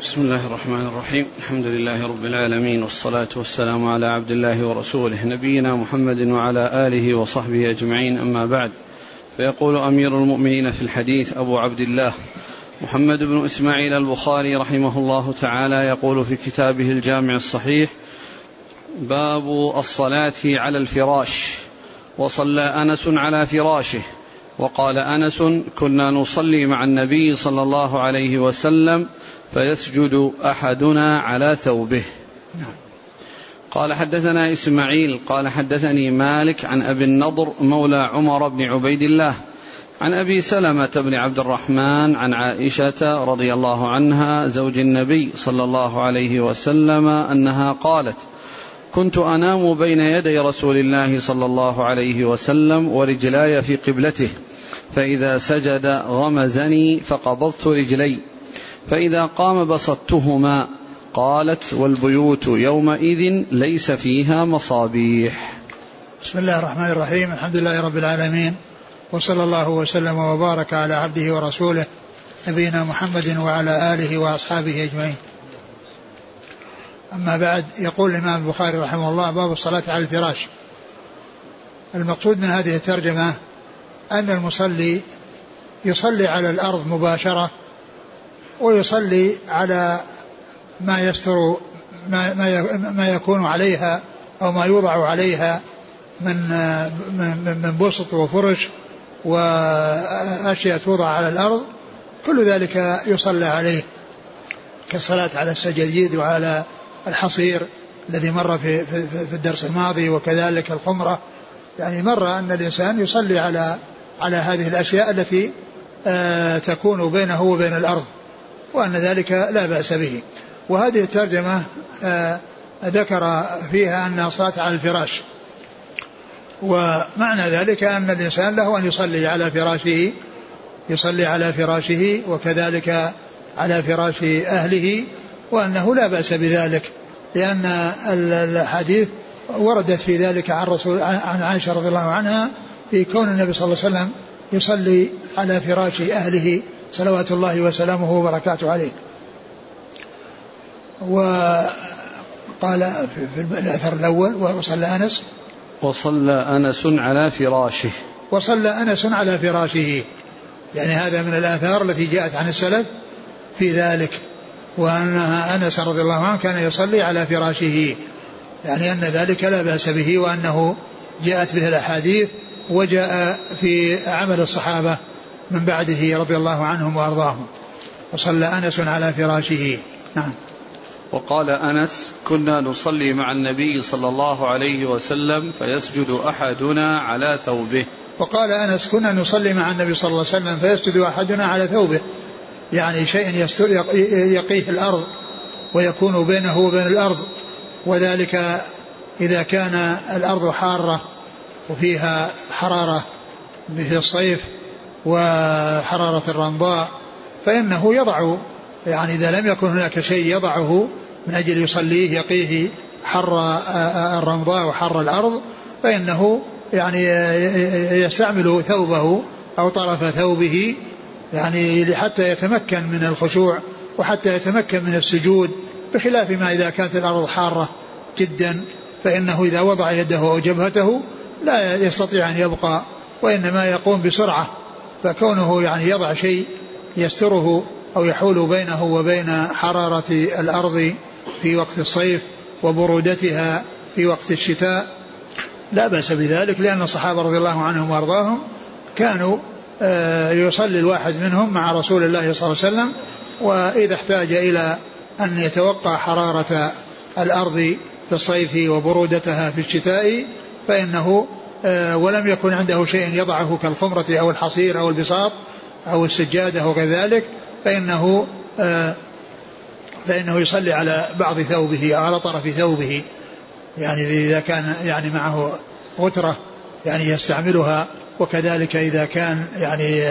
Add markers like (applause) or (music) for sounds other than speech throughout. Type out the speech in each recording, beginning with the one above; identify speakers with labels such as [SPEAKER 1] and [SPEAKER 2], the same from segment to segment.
[SPEAKER 1] بسم الله الرحمن الرحيم. الحمد لله رب العالمين والصلاة والسلام على عبد الله ورسوله نبينا محمد وعلى آله وصحبه أجمعين. أما بعد فيقول أمير المؤمنين في الحديث أبو عبد الله محمد بن إسماعيل البخاري رحمه الله تعالى يقول في كتابه الجامع الصحيح باب الصلاة على الفراش. وصلى أنس على فراشه. وقال أنس كنا نصلي مع النبي صلى الله عليه وسلم فيسجد أحدنا على ثوبه نعم. قال حدثنا إسماعيل قال حدثني مالك عن أبي النضر مولى عمر بن عبيد الله عن أبي سلمة بن عبد الرحمن عن عائشة رضي الله عنها زوج النبي صلى الله عليه وسلم أنها قالت كنت أنام بين يدي رسول الله صلى الله عليه وسلم ورجلاي في قبلته فإذا سجد غمزني فقبضت رجلي فإذا قام بسطتهما قالت والبيوت يومئذ ليس فيها مصابيح.
[SPEAKER 2] بسم الله الرحمن الرحيم. الحمد لله رب العالمين. وصلى الله وسلم وبارك على عبده ورسوله نبينا محمد وعلى آله وأصحابه أجمعين. أما بعد يقول الإمام البخاري رحمه الله باب الصلاة على الفراش. المقصود من هذه الترجمة أن المصلي يصلي على الأرض مباشرة ويصلي على ما يستر ما ما ما يكون عليها أو ما يوضع عليها من من من بسط وفرش وأشياء توضع على الأرض كل ذلك يصلى عليه كالصلاة على السجاجيد وعلى الحصير الذي مر في في, في الدرس الماضي وكذلك الخمرة. يعني مر أن الإنسان يصلي على على هذه الأشياء التي آه تكون بينه وبين الأرض. وأن ذلك لا بأس به. وهذه الترجمة آه، ذكر فيها أن الصلاة على الفراش. ومعنى ذلك أن الإنسان له أن يصلي على فراشه يصلي على فراشه وكذلك على فراش أهله وأنه لا بأس بذلك. لأن الحديث وردت في ذلك عن رسول عن عائشة رضي الله عنها في كون النبي صلى الله عليه وسلم يصلي على فراش أهله. صلوات الله وسلامه وبركاته عليه. وقال في الأثر الأول وصلى أنس.
[SPEAKER 1] وصلى أنس على فراشه.
[SPEAKER 2] وصلى أنس على فراشه. يعني هذا من الآثار التي جاءت عن السلف في ذلك وأنها أنس رضي الله عنه كان يصلي على فراشه. يعني أن ذلك لا بأس به وأنه جاءت به الأحاديث وجاء في عمل الصحابة. من بعده رضي الله عنهم وأرضاهم. وصلى أنس على فراشه. نعم.
[SPEAKER 1] وقال أنس كنا نصلي مع النبي صلى الله عليه وسلم فيسجد أحدنا على ثوبه.
[SPEAKER 2] وقال أنس كنا نصلي مع النبي صلى الله عليه وسلم فيسجد أحدنا على ثوبه. يعني شيء يستر يقيه الأرض ويكون بينه وبين الأرض. وذلك إذا كان الأرض حارة وفيها حرارة في الصيف وحرارة الرمضاء فإنه يضع يعني إذا لم يكن هناك شيء يضعه من أجل يصليه يقيه حر الرمضاء وحر الأرض فإنه يعني يستعمل ثوبه أو طرف ثوبه يعني حتى يتمكن من الخشوع وحتى يتمكن من السجود بخلاف ما إذا كانت الأرض حارة جدا فإنه إذا وضع يده أو جبهته لا يستطيع أن يبقى وإنما يقوم بسرعة. فكونه يعني يضع شيء يستره أو يحول بينه وبين حرارة الأرض في وقت الصيف وبرودتها في وقت الشتاء لا بأس بذلك لأن الصحابة رضي الله عنهم وأرضاهم كانوا آه، يصلي الواحد منهم مع رسول الله صلى الله عليه وسلم وإذا احتاج إلى أن يتوقع حرارة الأرض في الصيف وبرودتها في الشتاء فإنه ولم يكن عنده شيء يضعه كالخمرة أو الحصير أو البساط أو السجادة أو غير ذلك فإنه آه، فإنه يصلي على بعض ثوبه أو على طرف ثوبه. يعني إذا كان يعني معه غترة يعني يستعملها وكذلك إذا كان يعني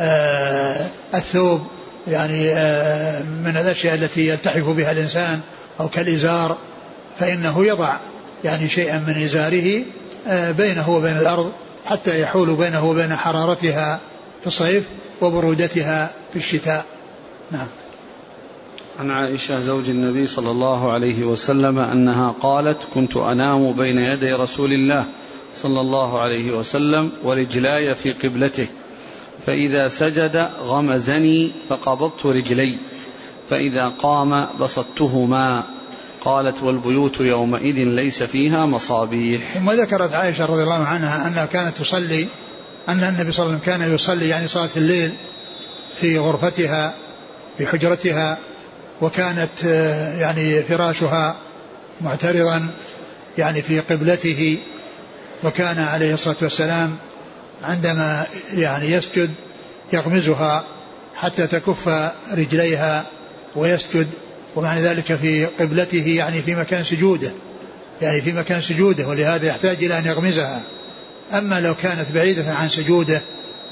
[SPEAKER 2] آه الثوب يعني آه من الأشياء التي يلتحف بها الإنسان أو كالإزار فإنه يضع يعني شيئا من إزاره آه، بينه وبين الأرض حتى يحول بينه وبين حرارتها في الصيف وبرودتها في الشتاء. نعم.
[SPEAKER 1] عن عائشة زوج النبي صلى الله عليه وسلم أنها قالت كنت أنام بين يدي رسول الله صلى الله عليه وسلم ورجلاي في قبلته فإذا سجد غمزني فقبضت رجلي فإذا قام بسطتهما قالت والبيوت يومئذ ليس فيها مصابيح.
[SPEAKER 2] ثم ذكرت عائشة رضي الله عنها أنها كانت تصلي أن النبي صلى الله عليه وسلم كان يصلي يعني صلاة الليل في غرفتها في حجرتها وكانت آه، يعني فراشها معترضا يعني في قبلته وكان عليه الصلاة والسلام عندما يعني يسجد يغمزها حتى تكف رجليها ويسجد ومعنى ذلك في قبلته يعني في مكان سجوده يعني في مكان سجوده ولهذا يحتاج إلى أن يغمزها. أما لو كانت بعيدة عن سجوده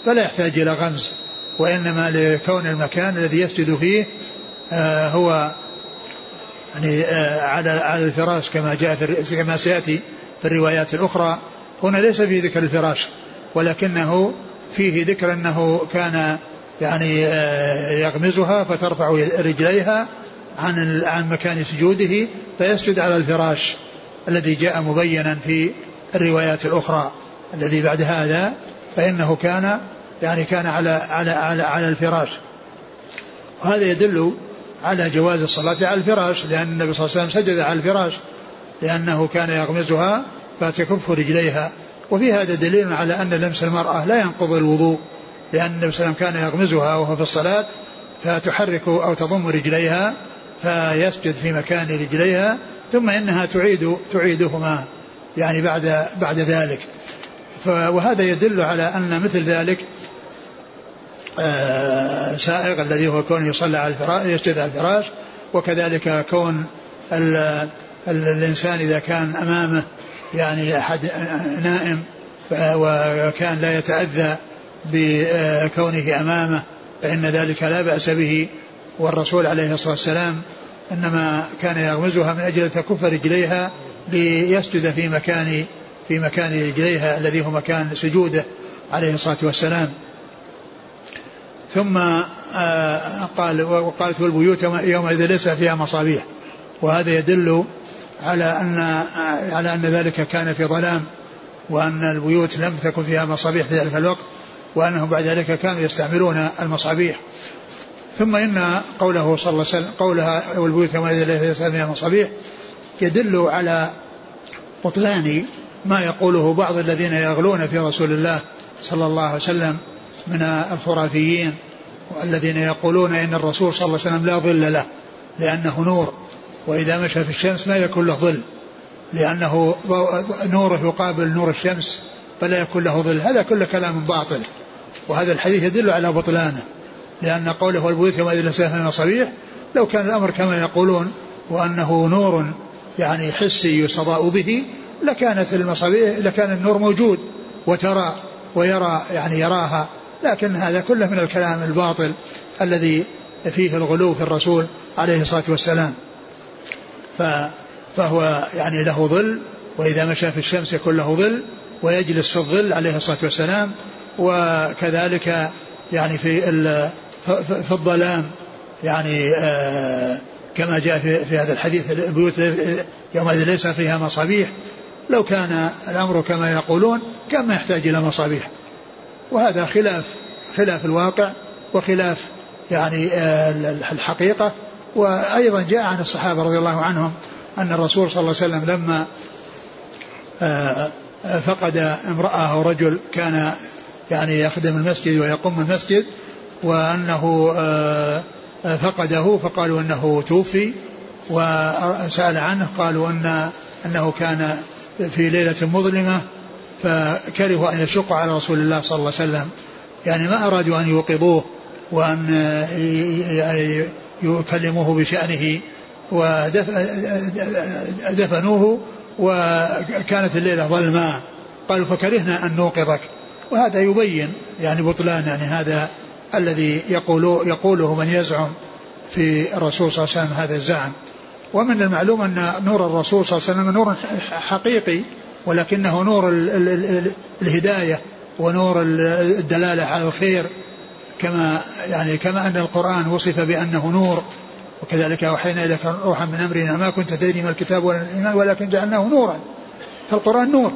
[SPEAKER 2] فلا يحتاج إلى غمز وإنما لكون المكان الذي يسجد فيه آه هو يعني آه على على الفراش كما جاء في كما سيأتي في الروايات الأخرى. هنا ليس في ذكر الفراش ولكنه فيه ذكر أنه كان يعني آه يغمزها فترفع رجليها عن عن مكان سجوده فيسجد على الفراش الذي جاء مبينا في الروايات الأخرى. الذي بعد هذا فإنه كان يعني كان على على على, على الفراش. وهذا يدل على جواز الصلاة على الفراش لأن النبي صلى الله عليه وسلم سجد على الفراش لأنه كان يغمزها فتكف رجليها. وفي هذا دليل على أن لمس المرأة لا ينقض الوضوء لأن النبي صلى الله عليه وسلم كان يغمزها وهو في الصلاة فتحرك أو تضم رجليها فيسجد في مكان رجليها ثم إنها تعيد تعيدهما يعني بعد بعد ذلك. وهذا يدل على أن مثل ذلك آه، سائق الذي هو كون يصلى على الفراش يسجد على الفراش وكذلك كون ال ال الإنسان إذا كان أمامه يعني أحد نائم وكان لا يتأذى بكونه أمامه فإن ذلك لا بأس به. والرسول عليه الصلاة والسلام إنما كان يغمزها من أجل تكف رجليها ليسجد في مكان في مكان رجليها الذي هو مكان سجوده عليه الصلاة والسلام. ثم آه، قال وقالت والبيوت يومئذ ليس فيها مصابيح. وهذا يدل على أن على أن ذلك كان في ظلام وأن البيوت لم تكن فيها مصابيح في ذلك الوقت وأنهم بعد ذلك كانوا يستعملون المصابيح. ثم إن قوله صلى الله عليه وسلم قولها والبيوت يومئذ ليس فيها مصابيح يدل على بطلان ما يقوله بعض الذين يغلون في رسول الله صلى الله عليه وسلم من الخرافيين والذين يقولون إن الرسول صلى الله عليه وسلم لا ظل له لأنه نور وإذا مشى في الشمس ما يكون له ظل لأنه نوره يقابل نور الشمس فلا يكون له ظل. هذا كله كلام باطل وهذا الحديث يدل على بطلانه. لأن قوله والبيوت يومئذ ليس فيها مصابيح لو كان الأمر كما يقولون وأنه نور يعني حسي يستضاء به لكانت المصابيح لكان النور موجود وترى ويرى يعني يراها. لكن هذا كله من الكلام الباطل الذي فيه الغلو في الرسول عليه الصلاة والسلام. فهو يعني له ظل وإذا مشى في الشمس يكون له ظل ويجلس في الظل عليه الصلاة والسلام وكذلك يعني في في الظلام. يعني آه كما جاء في, في هذا الحديث البيوت يومئذ ليس فيها مصابيح. لو كان الأمر كما يقولون كان ما يحتاج إلى مصابيح. وهذا خلاف خلاف الواقع وخلاف يعني آه، الحقيقة. وأيضا جاء عن الصحابة رضي الله عنهم أن الرسول صلى الله عليه وسلم لما آه، فقد امرأة أو رجل كان يعني يخدم المسجد ويقوم المسجد وأنه آه، فقده فقالوا أنه توفي وسأل عنه قالوا أن أنه كان في ليلة مظلمة فكرهوا أن يشق على رسول الله صلى الله عليه وسلم. يعني ما أرادوا أن يوقظوه وأن يكلموه بشأنه ودفنوه وكانت الليلة ظلماء قالوا فكرهنا أن نوقظك. وهذا يبين يعني بطلان يعني هذا الذي يقول يقوله من يزعم في الرسول صلى الله عليه وسلم هذا الزعم. ومن المعلوم أن نور الرسول صلى الله عليه وسلم نور حقيقي ولكنه نور ال ال ال الهداية ونور الدلالة على الخير كما يعني كما أن القرآن وصف بأنه نور. وكذلك أوحينا إليك روحا من أمرنا ما كنت تدري ما الكتاب ولا الإيمان ولكن جعلناه نورا. فالقرآن نور.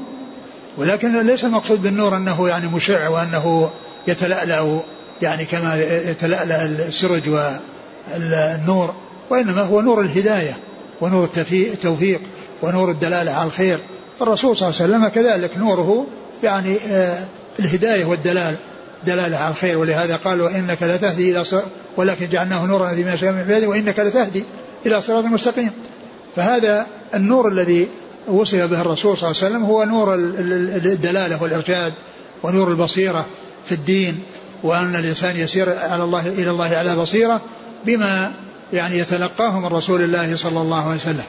[SPEAKER 2] ولكن ليس المقصود بالنور أنه يعني مشع وأنه يتلألأ يعني كما يتلألأ السرج والنور وإنما هو نور الهداية ونور التوفيق ونور الدلالة على الخير. الرسول صلى الله عليه وسلم كذلك نوره يعني آه الهداية والدلال دلالة على الخير. ولهذا قال وإنك لتهدي إلى صراط ولكن جعلناه نورا الذي من وإنك لتهدي إلى صراط مستقيم. فهذا النور الذي وصف به الرسول صلى الله عليه وسلم هو نور الدلالة والإرشاد ونور البصيرة في الدين وأن الإنسان يسير على الله إلى الله على بصيرة بما يعني يتلقاه من رسول الله صلى الله عليه وسلم.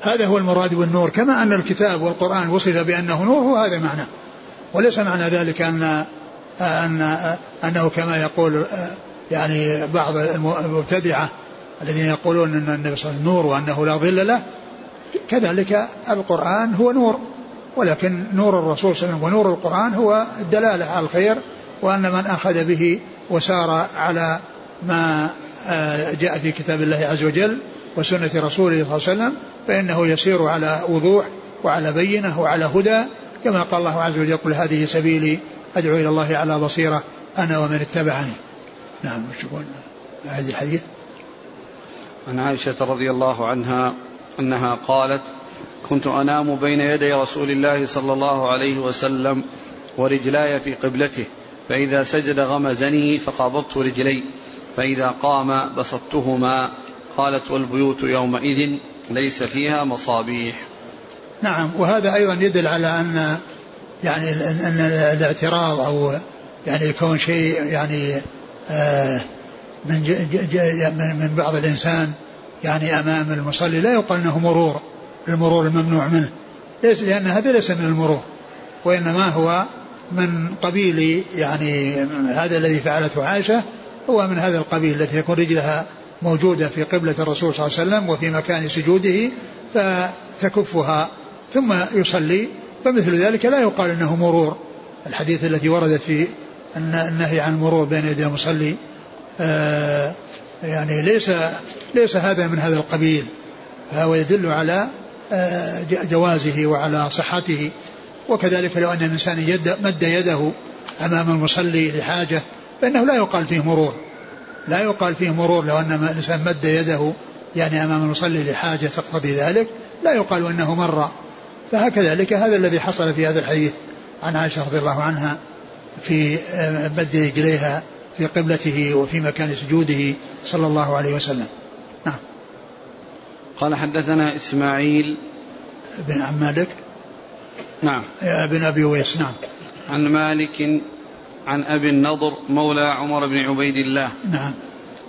[SPEAKER 2] هذا هو المراد بالنور كما أن الكتاب والقرآن وصف بأنه نور هو هذا معناه وليس معنى ذلك أن أن أنه كما يقول يعني بعض المبتدعة الذين يقولون أن النبي صلى الله عليه وسلم نور وأنه لا ظل له كذلك القرآن هو نور ولكن نور الرسول صلى الله عليه وسلم ونور القرآن هو الدلالة على الخير وأن من أخذ به وسار على ما آه، جاء في كتاب الله عز وجل وسنة رسوله صلى الله عليه وسلم فإنه يسير على وضوح وعلى بينة وعلى هدى كما قال الله عز وجل قل هذه سبيلي أدعو إلى الله على بصيرة أنا ومن اتبعني. نعم شكرا. أعد الحديث.
[SPEAKER 1] عن عائشة رضي الله عنها أنها قالت كنت أنام بين يدي رسول الله صلى الله عليه وسلم ورجلاي في قبلته فإذا سجد غمزني فقبضت رجلي فإذا قام بسطتهما قالت والبيوت يومئذ ليس فيها مصابيح.
[SPEAKER 2] نعم وهذا أيضا يدل على أن يعني أن الاعتراض أو يعني يكون شيء يعني آه من من بعض الإنسان يعني أمام المصلي لا يقال أنه مرور المرور الممنوع منه. ليس لأن هذا ليس من المرور وإنما هو من قبيل يعني هذا الذي فعلته عائشة هو من هذا القبيل التي يكون رجلها موجودة في قبلة الرسول صلى الله عليه وسلم وفي مكان سجوده فتكفها ثم يصلي فمثل ذلك لا يقال إنه مرور. الحديث التي وردت في النهي عن المرور بين يدي المصلي آه يعني ليس ليس هذا من هذا القبيل فهو يدل على آه جوازه وعلى صحته. وكذلك لو أن الإنسان يد مد يده أمام المصلي لحاجة فإنه لا يقال فيه مرور. لا يقال فيه مرور لو أن الإنسان مد يده يعني أمام المصلي لحاجة تقتضي ذلك لا يقال أنه مر. فهكذلك هذا الذي حصل في هذا الحديث عن عائشة رضي الله عنها في آه، مد رجليها في قبلته وفي مكان سجوده صلى الله عليه وسلم.
[SPEAKER 1] قال حدثنا إسماعيل
[SPEAKER 2] بن عم مالك.
[SPEAKER 1] نعم.
[SPEAKER 2] بن أبي ويس نعم.
[SPEAKER 1] عن مالك عن أبي النضر مولى عمر بن عبيد الله.
[SPEAKER 2] نعم.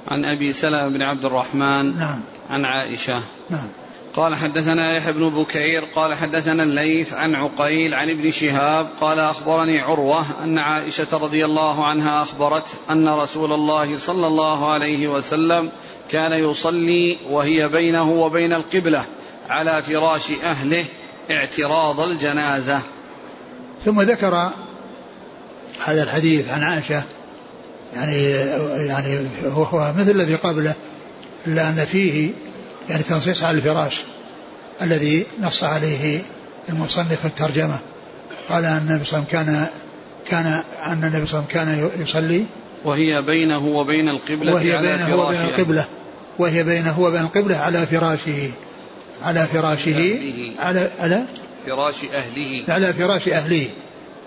[SPEAKER 1] عن أبي سلمة بن عبد الرحمن.
[SPEAKER 2] نعم.
[SPEAKER 1] عن عائشة.
[SPEAKER 2] نعم.
[SPEAKER 1] قال حدثنا يحيى بن بكير قال حدثنا الليث عن عقيل عن ابن شهاب قال أخبرني عروة أن عائشة رضي الله عنها أخبرت أن رسول الله صلى الله عليه وسلم كان يصلي وهي بينه وبين القبلة على فراش أهله اعتراض الجنازة.
[SPEAKER 2] ثم ذكر هذا الحديث عن عائشة يعني يعني هو مثل الذي قبله إلا أن فيه يعني تنصيص على الفراش الذي نص عليه المصنف في الترجمة. قال أن النبي صلى الله عليه وسلم كان كان أن النبي صلى الله عليه وسلم كان يصلي.
[SPEAKER 1] وهي بينه وبين القبلة
[SPEAKER 2] وهي على بينه وبين القبلة. وهي بينه وبين القبلة على فراشه. على فراشه. على على
[SPEAKER 1] فراش أهله.
[SPEAKER 2] على فراش أهله.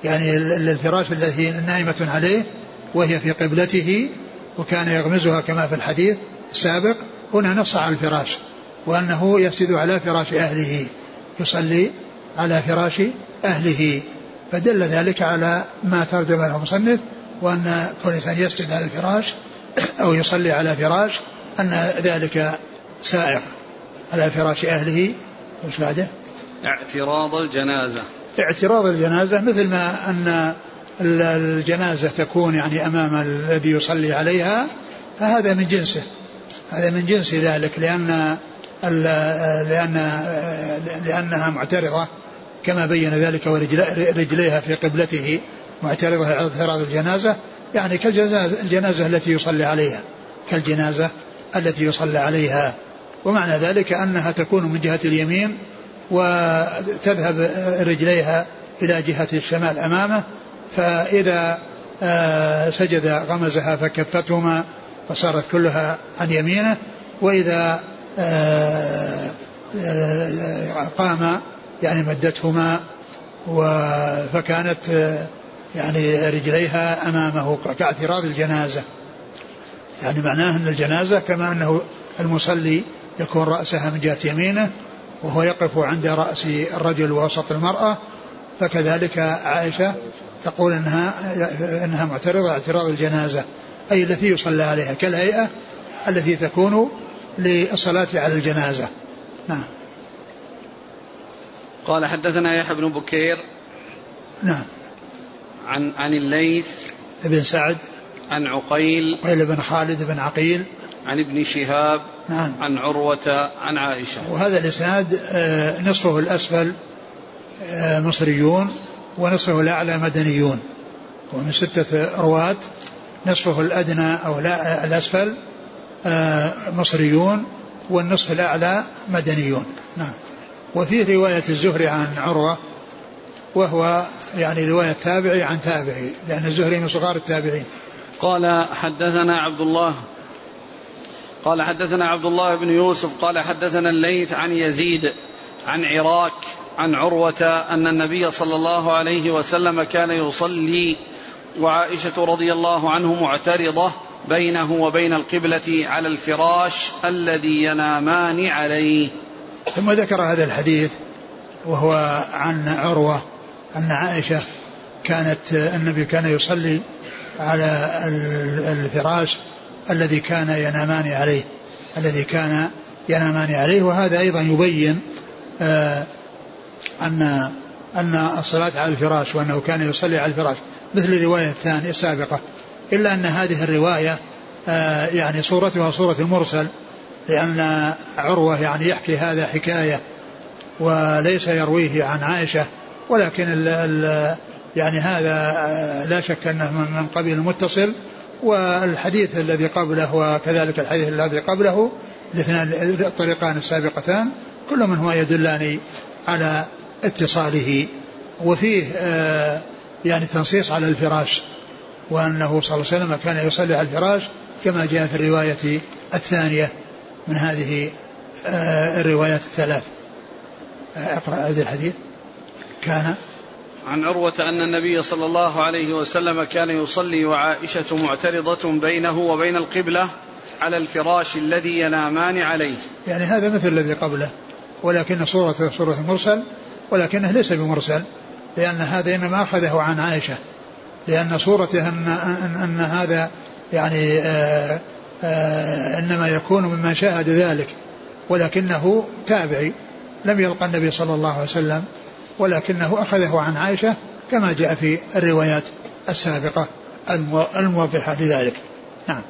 [SPEAKER 2] يعني الفراش الذي نائمة عليه وهي في قبلته وكان يغمزها كما في الحديث السابق. هنا نص على الفراش وأنه يسجد على فراش أهله يصلي على فراش أهله. فدل ذلك على ما ترجم له المصنف وأن كل إنسان يسجد على الفراش (coughs) أو يصلي على فراش أن ذلك سائر على فراش أهله. وش بعده؟
[SPEAKER 1] اعتراض الجنازة.
[SPEAKER 2] اعتراض الجنازة مثل ما أن الجنازة تكون يعني أمام الذي يصلي عليها فهذا من جنسه. هذا من جنس ذلك لأن لأن لأنها معترضة كما بين ذلك ورجليها في قبلته معترضة على اعتراض الجنازة يعني كالجنازة التي يصلي عليها كالجنازة التي يصلى عليها. ومعنى ذلك أنها تكون من جهة اليمين وتذهب رجليها إلى جهة الشمال أمامه فإذا آه، سجد غمزها فكفتهما فصارت كلها عن يمينه وإذا آه، آه، قام يعني مدتهما فكانت يعني رجليها أمامه كاعتراض الجنازة. يعني معناه أن الجنازة كما أنه المصلي يكون رأسها من جهة يمينه وهو يقف عند رأس الرجل ووسط المرأة. فكذلك عائشة تقول إنها إنها معترضة اعتراض الجنازة. أي التي يصلى عليها كالهيئة التي تكون للصلاة على الجنازة. نعم.
[SPEAKER 1] قال حدثنا يحيى بن بكير
[SPEAKER 2] نعم.
[SPEAKER 1] عن عن الليث
[SPEAKER 2] بن سعد
[SPEAKER 1] عن عقيل
[SPEAKER 2] عقيل بن خالد بن عقيل
[SPEAKER 1] عن ابن شهاب
[SPEAKER 2] نعم.
[SPEAKER 1] عن عروة عن عائشة.
[SPEAKER 2] وهذا الإسناد آه، نصفه الأسفل آه، مصريون ونصفه الأعلى مدنيون. ومن ستة رواة. نصفه الأدنى أو الأسفل آه، مصريون والنصف الأعلى مدنيون. نعم. وفيه رواية الزهري عن عروة وهو يعني رواية تابعي عن تابعي لأن الزهري من صغار التابعين.
[SPEAKER 1] قال حدثنا عبد الله قال حدثنا عبد الله بن يوسف قال حدثنا الليث عن يزيد عن عراك عن عروة أن النبي صلى الله عليه وسلم كان يصلي وعائشة رضي الله عنه معترضة بينه وبين القبلة على الفراش الذي ينامان عليه.
[SPEAKER 2] ثم ذكر هذا الحديث وهو عن عروة أن عائشة كانت النبي كان يصلي على الفراش الذي كان ينامان عليه الذي كان ينامان عليه. وهذا أيضا يبين آه أن أن الصلاة على الفراش وأنه كان يصلي على الفراش. مثل الرواية الثانية السابقة إلا أن هذه الرواية آه يعني صورتها صورة المرسل لأن عروة يعني يحكي هذا حكاية وليس يرويه عن عائشة ولكن ال ال يعني هذا آه، لا شك أنه من قبيل المتصل والحديث الذي قبله وكذلك الحديث الذي قبله الاثنان الطريقان السابقتان كل منهما يدلان على اتصاله وفيه آه، يعني تنصيص على الفراش وأنه صلى الله عليه وسلم كان يصلي على الفراش كما جاء في الرواية الثانية من هذه آه، الروايات الثلاث. اقرأ عيد الحديث. كان
[SPEAKER 1] عن عروة أن النبي صلى الله عليه وسلم كان يصلي وعائشة معترضة بينه وبين القبلة على الفراش الذي ينامان عليه.
[SPEAKER 2] يعني هذا مثل الذي قبله ولكن صورته صورة مرسل ولكنه ليس بمرسل. لأن هذا إنما أخذه عن عائشة. لأن صورته أن, أن, أن هذا يعني آآ آه، آآ آه، إنما يكون ممن شاهد ذلك. ولكنه تابعي. لم يلقى النبي صلى الله عليه وسلم. ولكنه أخذه عن عائشة كما جاء في الروايات السابقة الموضحة لذلك. نعم.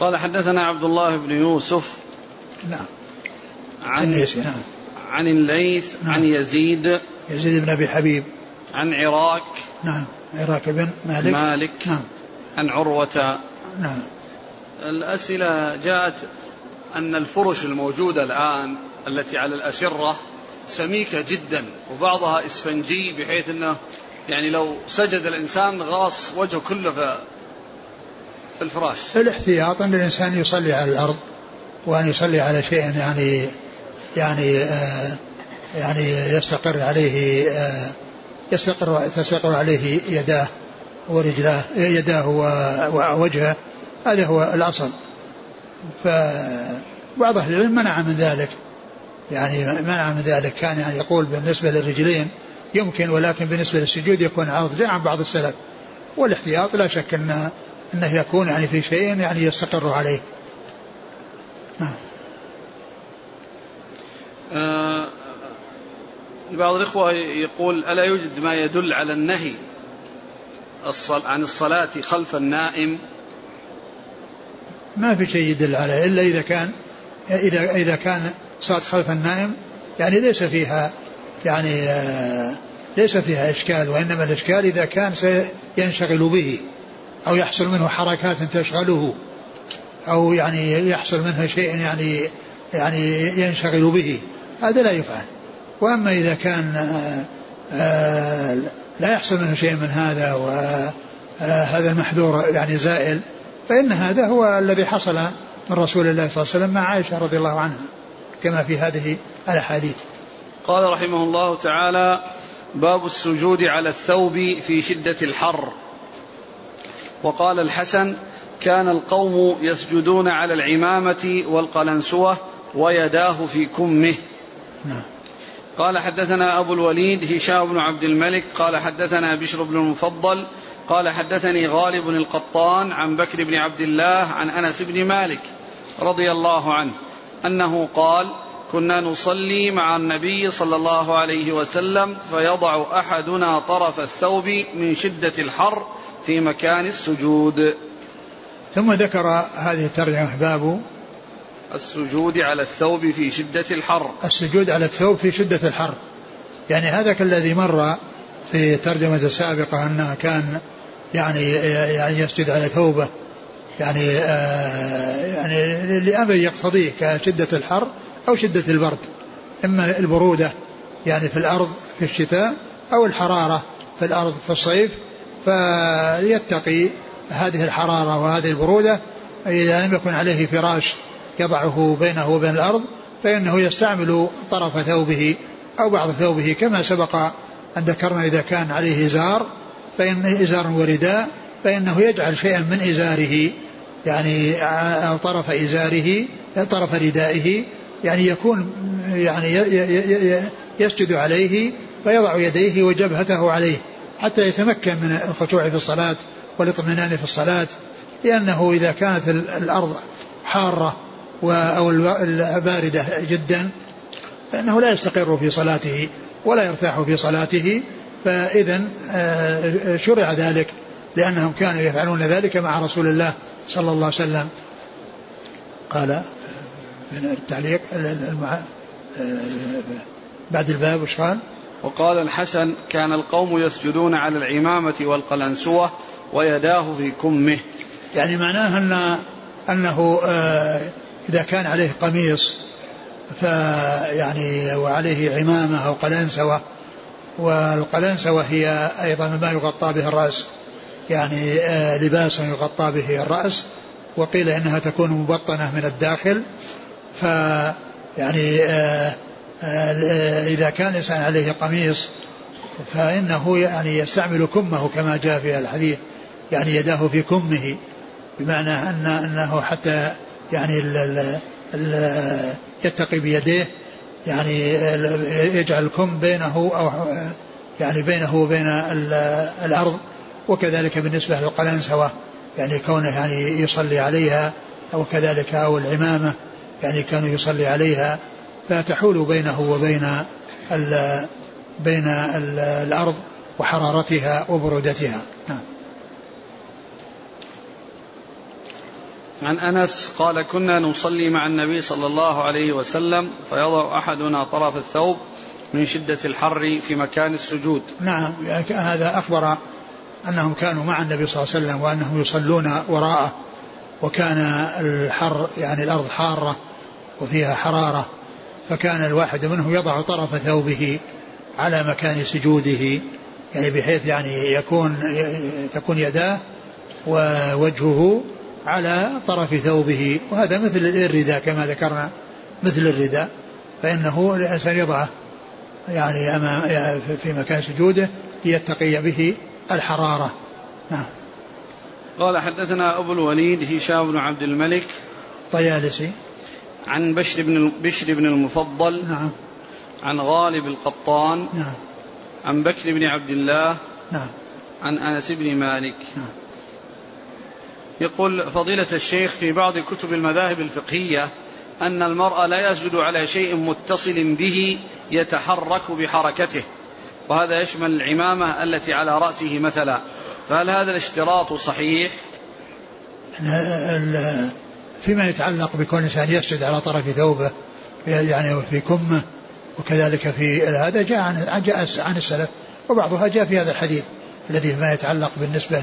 [SPEAKER 1] قال حدثنا عبد الله بن يوسف.
[SPEAKER 2] نعم.
[SPEAKER 1] عن نعم. عن الليث نعم. عن يزيد
[SPEAKER 2] يزيد بن أبي حبيب.
[SPEAKER 1] عن عراك.
[SPEAKER 2] نعم. عراك بن مالك.
[SPEAKER 1] مالك.
[SPEAKER 2] نعم.
[SPEAKER 1] عن عروة.
[SPEAKER 2] نعم.
[SPEAKER 1] الأسئلة جاءت أن الفرش الموجودة الآن التي على الأسرة سميكة جدا وبعضها إسفنجي بحيث أنه يعني لو سجد الإنسان غاص وجهه كله في في الفراش.
[SPEAKER 2] الاحتياط أن الإنسان يصلي على الأرض وأن يصلي على شيء يعني يعني آه يعني يستقر عليه آه يستقر تستقر عليه يداه ورجلاه يداه ووجهه. هذا هو الأصل. فبعض أهل العلم منع من ذلك. يعني منع من ذلك. كان يعني يقول بالنسبة للرجلين يمكن ولكن بالنسبة للسجود يكون عرض جاء عن بعض السلف. والاحتياط لا شك أنه, أنه يكون يعني في شيء يعني يستقر عليه. نعم.
[SPEAKER 1] آه بعض الإخوة يقول ألا يوجد ما يدل على النهي عن الصلاة خلف النائم؟
[SPEAKER 2] ما في شيء يدل عليه إلا إذا كان إذا إذا كان صلاة خلف النائم يعني ليس فيها يعني آه ليس فيها إشكال وإنما الإشكال إذا كان سينشغل به أو يحصل منه حركات تشغله أو يعني يحصل منه شيء يعني يعني ينشغل به هذا لا يفعل. وأما إذا كان آآ آآ لا يحصل منه شيء من هذا وهذا المحذور يعني زائل فإن هذا هو الذي حصل من رسول الله صلى الله عليه وسلم مع عائشة رضي الله عنها كما في هذه الأحاديث.
[SPEAKER 1] قال رحمه الله تعالى باب السجود على الثوب في شدة الحر. وقال الحسن كان القوم يسجدون على العمامة والقلنسوة ويداه في كمه. نعم. قال حدثنا أبو الوليد هشام بن عبد الملك قال حدثنا بشر بن المفضل قال حدثني غالب القطان عن بكر بن عبد الله عن أنس بن مالك رضي الله عنه أنه قال كنا نصلي مع النبي صلى الله عليه وسلم فيضع أحدنا طرف الثوب من شدة الحر في مكان السجود.
[SPEAKER 2] ثم ذكر هذه الترجمة باب
[SPEAKER 1] السجود على الثوب في شدة الحر.
[SPEAKER 2] السجود على الثوب في شدة الحر. يعني هذا كالذي مر في الترجمه السابقه أنه كان يعني يعني يسجد على ثوبه يعني آه يعني لأمر يقتضيه كشدة الحر أو شدة البرد إما البرودة يعني في الأرض في الشتاء أو الحرارة في الأرض في الصيف فيتقي هذه الحرارة وهذه البرودة إذا لم يكن عليه فراش يضعه بينه وبين الأرض فإنه يستعمل طرف ثوبه أو بعض ثوبه كما سبق أن ذكرنا إذا كان عليه إزار فإن إزار ورداء فإنه يجعل شيئا من إزاره يعني طرف إزاره طرف ردائه يعني يكون يعني يسجد عليه فيضع يديه وجبهته عليه حتى يتمكن من الخشوع في الصلاة والاطمئنان في الصلاة لأنه إذا كانت الأرض حارة أو باردة جدا فإنه لا يستقر في صلاته ولا يرتاح في صلاته فإذا آه، شرع ذلك لأنهم كانوا يفعلون ذلك مع رسول الله صلى الله عليه وسلم قال من التعليق المع... بعد الباب وش قال؟
[SPEAKER 1] وقال الحسن كان القوم يسجدون على العمامة والقلنسوة ويداه في كمه
[SPEAKER 2] يعني معناه أن أنه آه، إذا كان عليه قميص فيعني وعليه عمامة أو قلنسوة والقلنسوة هي أيضا ما يغطى به الرأس يعني آه، لباس يغطى به الرأس وقيل إنها تكون مبطنة من الداخل ف يعني آه، آه، إذا كان الإنسان عليه قميص فإنه يعني يستعمل كمه كما جاء في الحديث يعني يداه في كمه بمعنى أن أنه حتى يعني ال ال ال يتقي بيديه يعني يجعل الكم بينه أو يعني بينه وبين الأرض وكذلك بالنسبة للقلنسوة يعني كونه يعني يصلي عليها أو كذلك أو العمامة يعني كانوا يصلي عليها فتحول بينه وبين ال بين ال الأرض وحرارتها وبرودتها نعم.
[SPEAKER 1] عن أنس قال كنا نصلي مع النبي صلى الله عليه وسلم فيضع أحدنا طرف الثوب من شدة الحر في مكان السجود.
[SPEAKER 2] نعم يعني هذا أخبر أنهم كانوا مع النبي صلى الله عليه وسلم وأنهم يصلون وراءه وكان الحر يعني الأرض حارة وفيها حرارة فكان الواحد منهم يضع طرف ثوبه على مكان سجوده يعني بحيث يعني يكون تكون يداه ووجهه على طرف ثوبه وهذا مثل الرداء كما ذكرنا مثل الرداء فإنه الإنسان يضعه يعني أمام في مكان سجوده ليتقي به الحرارة. نعم.
[SPEAKER 1] قال حدثنا أبو الوليد هشام بن عبد الملك
[SPEAKER 2] طيالسي.
[SPEAKER 1] عن بشر بن بشر بن المفضل
[SPEAKER 2] نعم.
[SPEAKER 1] عن غالب القطان
[SPEAKER 2] نعم.
[SPEAKER 1] عن بكر بن عبد الله
[SPEAKER 2] نعم.
[SPEAKER 1] عن أنس بن مالك
[SPEAKER 2] نعم.
[SPEAKER 1] يقول فضيلة الشيخ في بعض كتب المذاهب الفقهية أن المرء لا يسجد على شيء متصل به يتحرك بحركته وهذا يشمل العمامة التي على رأسه مثلا فهل هذا الاشتراط صحيح؟
[SPEAKER 2] فيما يتعلق بكون الإنسان يسجد على طرف ثوبه يعني في كمه وكذلك في هذا جاء عن جاء عن السلف وبعضها جاء في هذا الحديث الذي فيما يتعلق بالنسبة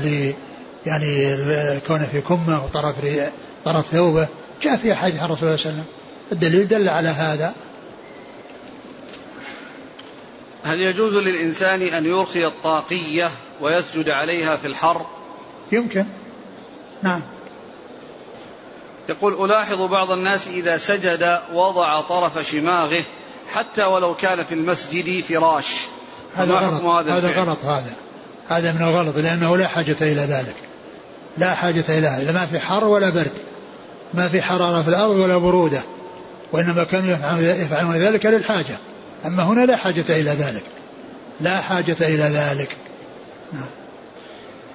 [SPEAKER 2] يعني كونه في كمة وطرف طرف ثوبه. جاء في حديث عن الرسول صلى الله عليه وسلم. الدليل دل على هذا.
[SPEAKER 1] هل يجوز للإنسان أن يرخي الطاقية ويسجد عليها في الحر؟
[SPEAKER 2] يمكن. نعم.
[SPEAKER 1] يقول ألاحظ بعض الناس إذا سجد وضع طرف شماغه حتى ولو كان في المسجد فراش.
[SPEAKER 2] هذا غلط. هذا, هذا غلط هذا. هذا من الغلط لأنه لا حاجة إلى ذلك. لا حاجة إلى هذا ما في حر ولا برد. ما في حرارة في الأرض ولا برودة. وإنما كانوا يفعلون ذلك للحاجة. أما هنا لا حاجة إلى ذلك. لا حاجة إلى ذلك. نعم.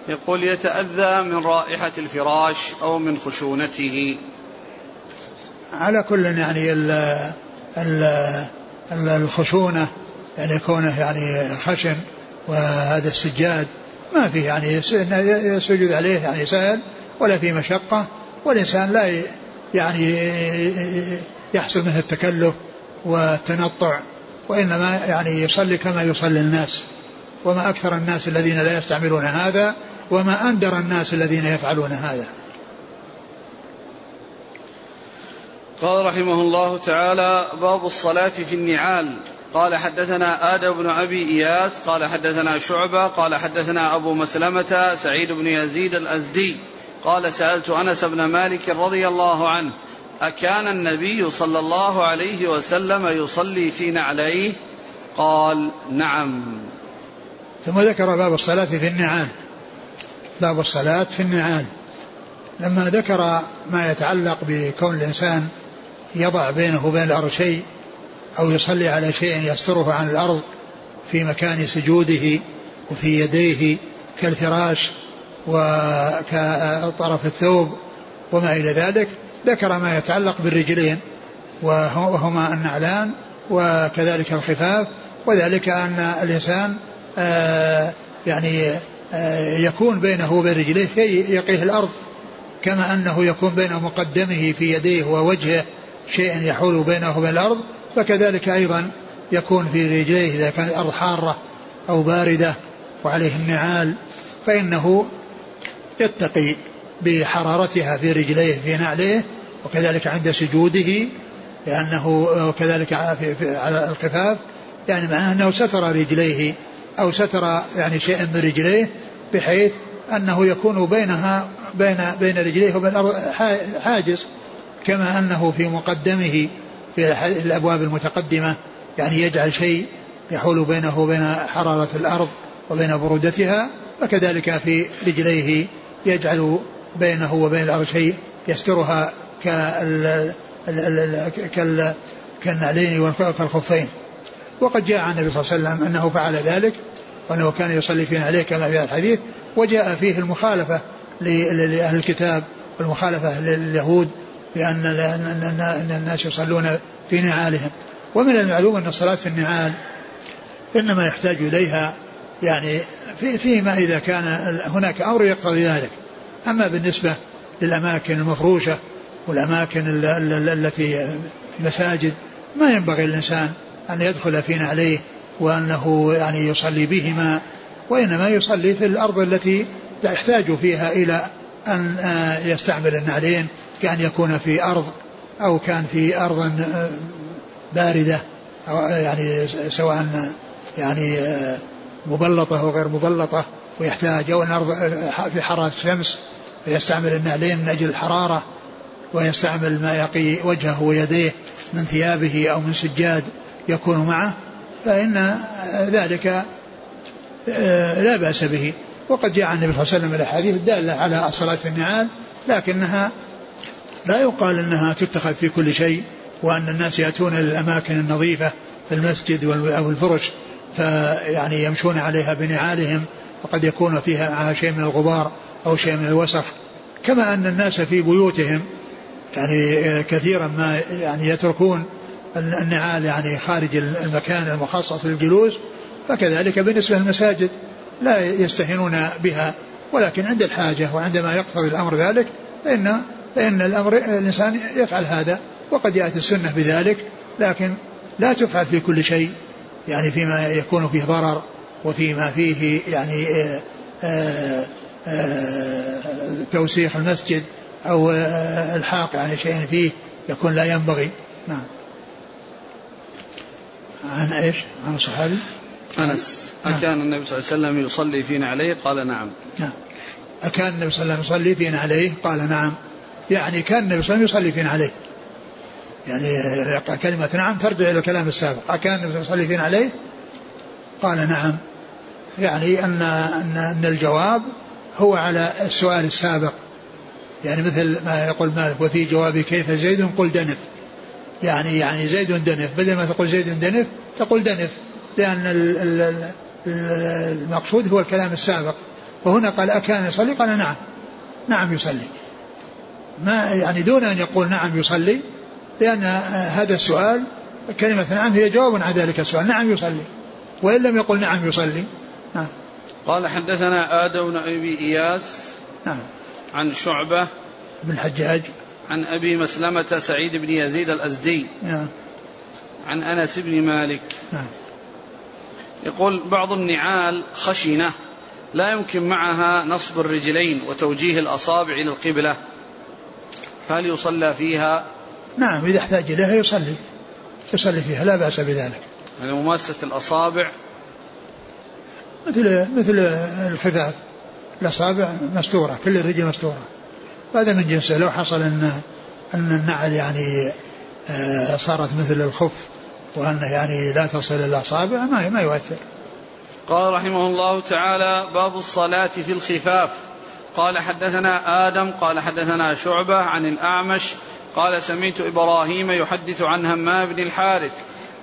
[SPEAKER 1] يقول يتأذى من رائحة الفراش أو من خشونته.
[SPEAKER 2] على كل يعني ال ال الخشونة يعني كونه يعني خشن وهذا السجاد ما فيه يعني يسجد عليه يعني سهل ولا في مشقة والإنسان لا يعني يحصل منه التكلف والتنطع وإنما يعني يصلي كما يصلي الناس. وما أكثر الناس الذين لا يستعملون هذا وما أندر الناس الذين يفعلون هذا.
[SPEAKER 1] قال رحمه الله تعالى باب الصلاة في النعال. قال حدثنا آدم بن أبي إياس قال حدثنا شعبة قال حدثنا أبو مسلمة سعيد بن يزيد الأزدي. قال سألت أنس بن مالك رضي الله عنه أكان النبي صلى الله عليه وسلم يصلي في نعليه؟ قال نعم.
[SPEAKER 2] ثم ذكر باب الصلاة في النعال. باب الصلاة في النعال. لما ذكر ما يتعلق بكون الإنسان يضع بينه وبين الأرض شيء أو يصلي على شيء يستره عن الأرض في مكان سجوده وفي يديه كالفراش وكطرف الثوب وما إلى ذلك ذكر ما يتعلق بالرجلين وهما النعلان وكذلك الخفاف وذلك أن الإنسان آه، يعني آه، يكون بينه وبين رجليه شيء يقيه الأرض كما أنه يكون بين مقدمه في يديه ووجهه شيء يحول بينه وبين الأرض فكذلك أيضا يكون في رجليه إذا كانت الأرض حارة أو باردة وعليه النعال فإنه يتقي بحرارتها في رجليه في نعليه وكذلك عند سجوده لأنه كذلك على الخفاف يعني معناه أنه ستر رجليه أو ستر يعني شيئا من رجليه بحيث أنه يكون بينها بين بين رجليه وبين الأرض حاجز كما أنه في مقدمه في الأبواب المتقدمة يعني يجعل شيء يحول بينه وبين حرارة الأرض وبين برودتها وكذلك في رجليه يجعل بينه وبين الأرض شيء يسترها كالنعلين والخفين وقد جاء عن النبي صلى الله عليه وسلم أنه فعل ذلك وأنه كان يصلي في نعليه كما في الحديث وجاء فيه المخالفة لأهل الكتاب والمخالفة لليهود بأن أن الناس يصلون في نعالهم. ومن المعلوم أن الصلاة في النعال إنما يحتاج إليها يعني في فيما إذا كان هناك أمر يقتضي ذلك. أما بالنسبة للأماكن المفروشة والأماكن التي مساجد ما ينبغي الإنسان أن يدخل في نعليه وأنه يعني يصلي بهما وإنما يصلي في الأرض التي تحتاج فيها إلى أن يستعمل النعلين كأن يكون في أرض أو كان في أرض باردة أو يعني سواء يعني مبلطة أو غير مبلطة ويحتاج أو الأرض في حرارة الشمس فيستعمل النعلين من أجل الحرارة ويستعمل ما يقي وجهه ويديه من ثيابه أو من سجاد يكون معه فإن ذلك آه، لا بأس به. وقد جاء عن النبي صلى الله عليه وسلم الأحاديث الدالة على الصلاة في النعال لكنها لا يقال أنها تتخذ في كل شيء وأن الناس يأتون للأماكن النظيفة في المسجد أو الفرش فيعني يمشون عليها بنعالهم وقد يكون فيها معها شيء من الغبار أو شيء من الوسخ. كما أن الناس في بيوتهم يعني كثيرا ما يعني يتركون النعال يعني خارج المكان المخصص للجلوس فكذلك بالنسبة للمساجد لا يستهينون بها ولكن عند الحاجة وعندما يقتضي الأمر ذلك فإن فإن الأمر الإنسان يفعل هذا وقد جاءت السنة بذلك لكن لا تفعل في كل شيء يعني فيما يكون فيه ضرر وفيما فيه يعني آآ آه، آآ آه، توسيخ المسجد أو الحاق يعني شيء فيه يكون لا ينبغي. نعم. عن إيش؟ عن الصحابي؟
[SPEAKER 1] أنس. أكان النبي صلى الله عليه وسلم يصلي في عليه؟ قال نعم.
[SPEAKER 2] نعم. أكان النبي صلى الله عليه وسلم يصلي في عليه؟ قال نعم. يعني كان النبي صلى الله عليه وسلم يصلي في عليه. يعني كلمة نعم ترجع إلى الكلام السابق. أكان النبي صلى الله عليه وسلم يصلي عليه؟ قال نعم. يعني أن أن أن الجواب هو على السؤال السابق. يعني مثل ما يقول مالك وفي جوابي كيف زيد؟ قل دنف. يعني يعني زيد دنف. بدل ما تقول زيد دنف تقول دنف. لأن المقصود هو الكلام السابق. وهنا قال أكان يصلي؟ قال نعم. نعم يصلي. ما يعني دون أن يقول نعم يصلي لأن هذا السؤال كلمة نعم هي جواب عن ذلك السؤال نعم يصلي. وإن لم يقل نعم يصلي. نعم.
[SPEAKER 1] قال حدثنا آدم بن أبي إياس
[SPEAKER 2] نعم.
[SPEAKER 1] عن شعبة
[SPEAKER 2] بن الحجاج.
[SPEAKER 1] عن أبي مسلمة سعيد بن يزيد الأزدي
[SPEAKER 2] نعم.
[SPEAKER 1] عن أنس بن مالك.
[SPEAKER 2] نعم.
[SPEAKER 1] يقول بعض النعال خشنة لا يمكن معها نصب الرجلين وتوجيه الأصابع إلى القبلة. فهل يصلى فيها؟
[SPEAKER 2] نعم إذا احتاج إليها يصلي. يصلي فيها لا بأس بذلك.
[SPEAKER 1] يعني مماسة الأصابع؟
[SPEAKER 2] مثل مثل الخفاف الأصابع مستورة كل الرجل مستورة. هذا من جنسه لو حصل أن أن النعل يعني آه، صارت مثل الخف وأن يعني لا تصل الأصابع ما ما يؤثر.
[SPEAKER 1] قال رحمه الله تعالى باب الصلاة في الخفاف. قال حدثنا آدم قال حدثنا شعبة عن الأعمش قال سمعت إبراهيم يحدث عن همام بن الحارث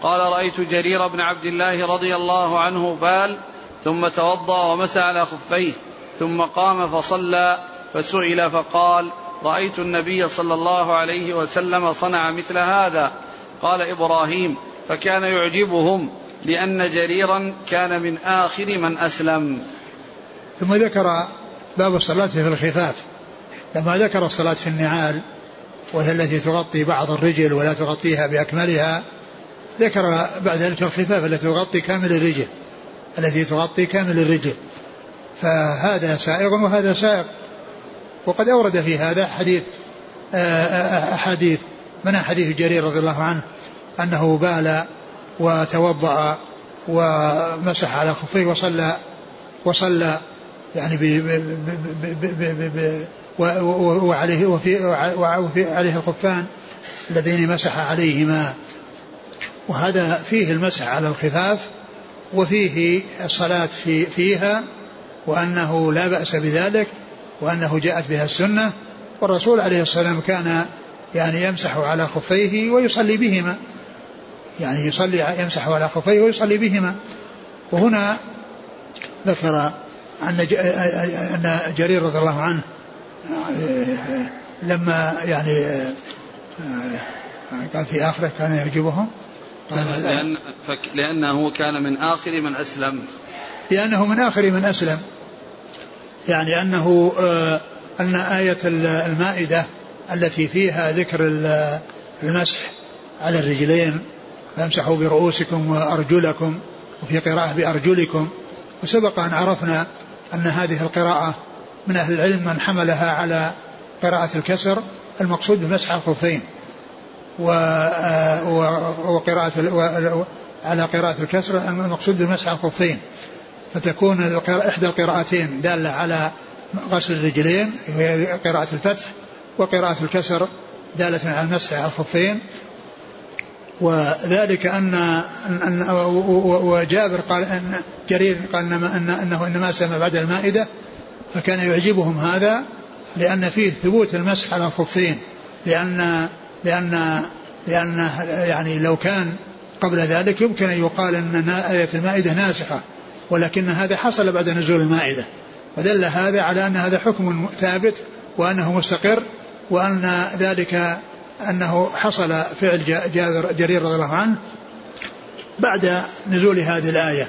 [SPEAKER 1] قال رأيت جرير بن عبد الله رضي الله عنه بال ثم توضأ ومسى على خفيه ثم قام فصلى فسئل فقال رأيت النبي صلى الله عليه وسلم صنع مثل هذا. قال إبراهيم فكان يعجبهم لأن جريرا كان من آخر من أسلم.
[SPEAKER 2] ثم ذكر باب الصلاة في الخفاف. لما ذكر الصلاة في النعال وهي التي تغطي بعض الرجل ولا تغطيها بأكملها ذكر بعد ذلك الخفاف التي تغطي كامل الرجل التي تغطي كامل الرجل. فهذا سائغ وهذا سائغ. وقد أورد في هذا حديث آه، آه، أحاديث من حديث جرير رضي الله عنه أنه بال وتوضأ ومسح على خفيه وصلى وصلى يعني ب وعليه وفي, وفي عليه الخفان اللذين مسح عليهما وهذا فيه المسح على الخفاف وفيه الصلاة في فيها وأنه لا بأس بذلك وأنه جاءت بها السنة والرسول عليه الصلاة والسلام كان يعني يمسح على خفيه ويصلي بهما يعني يصلي يمسح على خفيه ويصلي بهما وهنا ذكر أن أن جرير رضي الله عنه لما يعني قال في آخره كان يعجبهم.
[SPEAKER 1] لأن لأنه كان من آخر من أسلم.
[SPEAKER 2] لأنه من آخر من أسلم. يعني أنه أن آية المائدة التي فيها ذكر المسح على الرجلين فامسحوا برؤوسكم وأرجلكم وفي قراءة بأرجلكم. وسبق أن عرفنا أن هذه القراءة من أهل العلم من حملها على قراءة الكسر المقصود بمسح الخفين وقراءة على قراءة الكسر المقصود بمسح الخفين. فتكون إحدى القراءتين دالة على غسل الرجلين وهي قراءة الفتح وقراءة الكسر دالة على المسح على الخفين. وذلك أن, أن وجابر قال أن جرير قال أن أنه إنما سمع بعد المائدة فكان يعجبهم هذا لأن فيه ثبوت المسح على الخفين لأن لأن لأن يعني لو كان قبل ذلك يمكن أن يقال أن آية المائدة ناسخة ولكن هذا حصل بعد نزول المائدة. ودل هذا على أن هذا حكم ثابت وأنه مستقر وأن ذلك أنه حصل فعل جابر جرير رضي الله عنه بعد نزول هذه الآية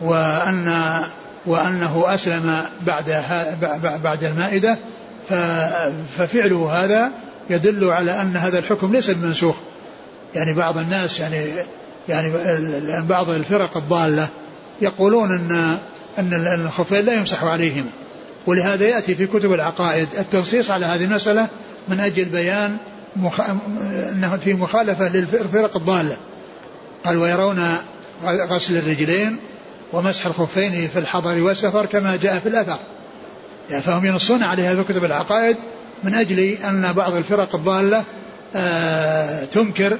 [SPEAKER 2] وأن وأنه أسلم بعد بعد المائدة ففعله هذا يدل على أن هذا الحكم ليس بمنسوخ. يعني بعض الناس يعني يعني بعض الفرق الضالة يقولون أن أن الخفين لا يمسح عليهما ولهذا يأتي في كتب العقائد التنصيص على هذه المسألة من أجل بيان مخ... أنه في مخالفة للفرق الضالة. قال ويرون غسل الرجلين ومسح الخفين في الحضر والسفر كما جاء في الأثر. يعني فهم ينصون عليها في كتب العقائد من أجل أن بعض الفرق الضالة آه تنكر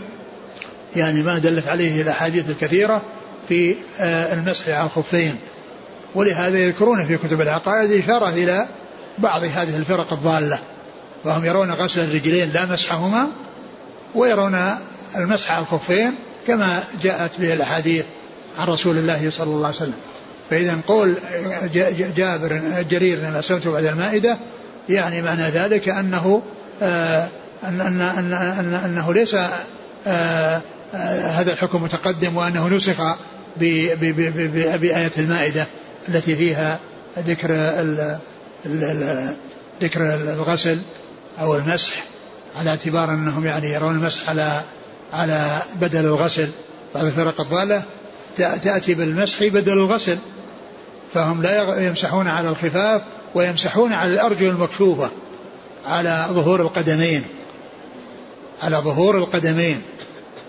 [SPEAKER 2] يعني ما دلت عليه الأحاديث الكثيرة في آه المسح على الخفين. ولهذا يذكرون في كتب العقائد إشارة إلى بعض هذه الفرق الضالة. فهم يرون غسل الرجلين لا مسحهما ويرون المسح على الخفين كما جاءت به الأحاديث عن رسول الله صلى الله عليه وسلم. فإذا قول جابر جرير لما أسلمت بعد المائدة يعني معنى ذلك أنه آه أن أن أن أن أنه ليس آه آه هذا الحكم متقدم وأنه نسخ بآية المائدة التي فيها ذكر ذكر الغسل أو المسح على اعتبار أنهم يعني يرون المسح على على بدل الغسل. بعض الفرق الضالة تأتي بالمسح بدل الغسل. فهم لا يمسحون على الخفاف ويمسحون على الأرجل المكشوفة على ظهور القدمين. على ظهور القدمين.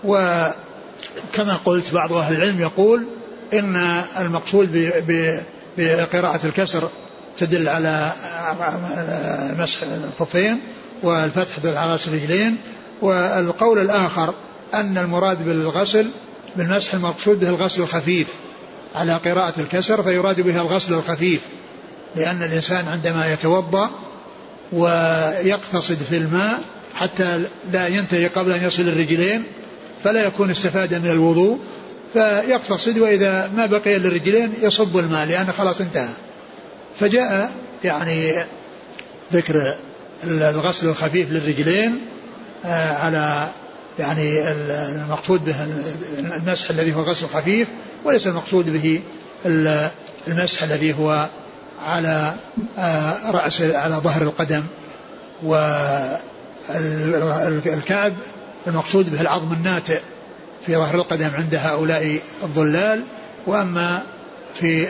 [SPEAKER 2] وكما قلت بعض أهل العلم يقول إن المقصود بقراءة الكسر تدل على مسح الخفين. والفتح غسل الرجلين والقول الآخر أن المراد بالغسل بالمسح المقصود به الغسل الخفيف على قراءة الكسر فيراد بها الغسل الخفيف لأن الإنسان عندما يتوضأ ويقتصد في الماء حتى لا ينتهي قبل أن يصل الرجلين فلا يكون استفاد من الوضوء فيقتصد وإذا ما بقي للرجلين يصب الماء لأنه خلاص انتهى. فجاء يعني ذكر الغسل الخفيف للرجلين آه، على يعني المقصود به المسح الذي هو غسل خفيف وليس المقصود به المسح الذي هو على آه، رأس على ظهر القدم والكعب المقصود به العظم الناتئ في ظهر القدم عند هؤلاء الضلال وأما في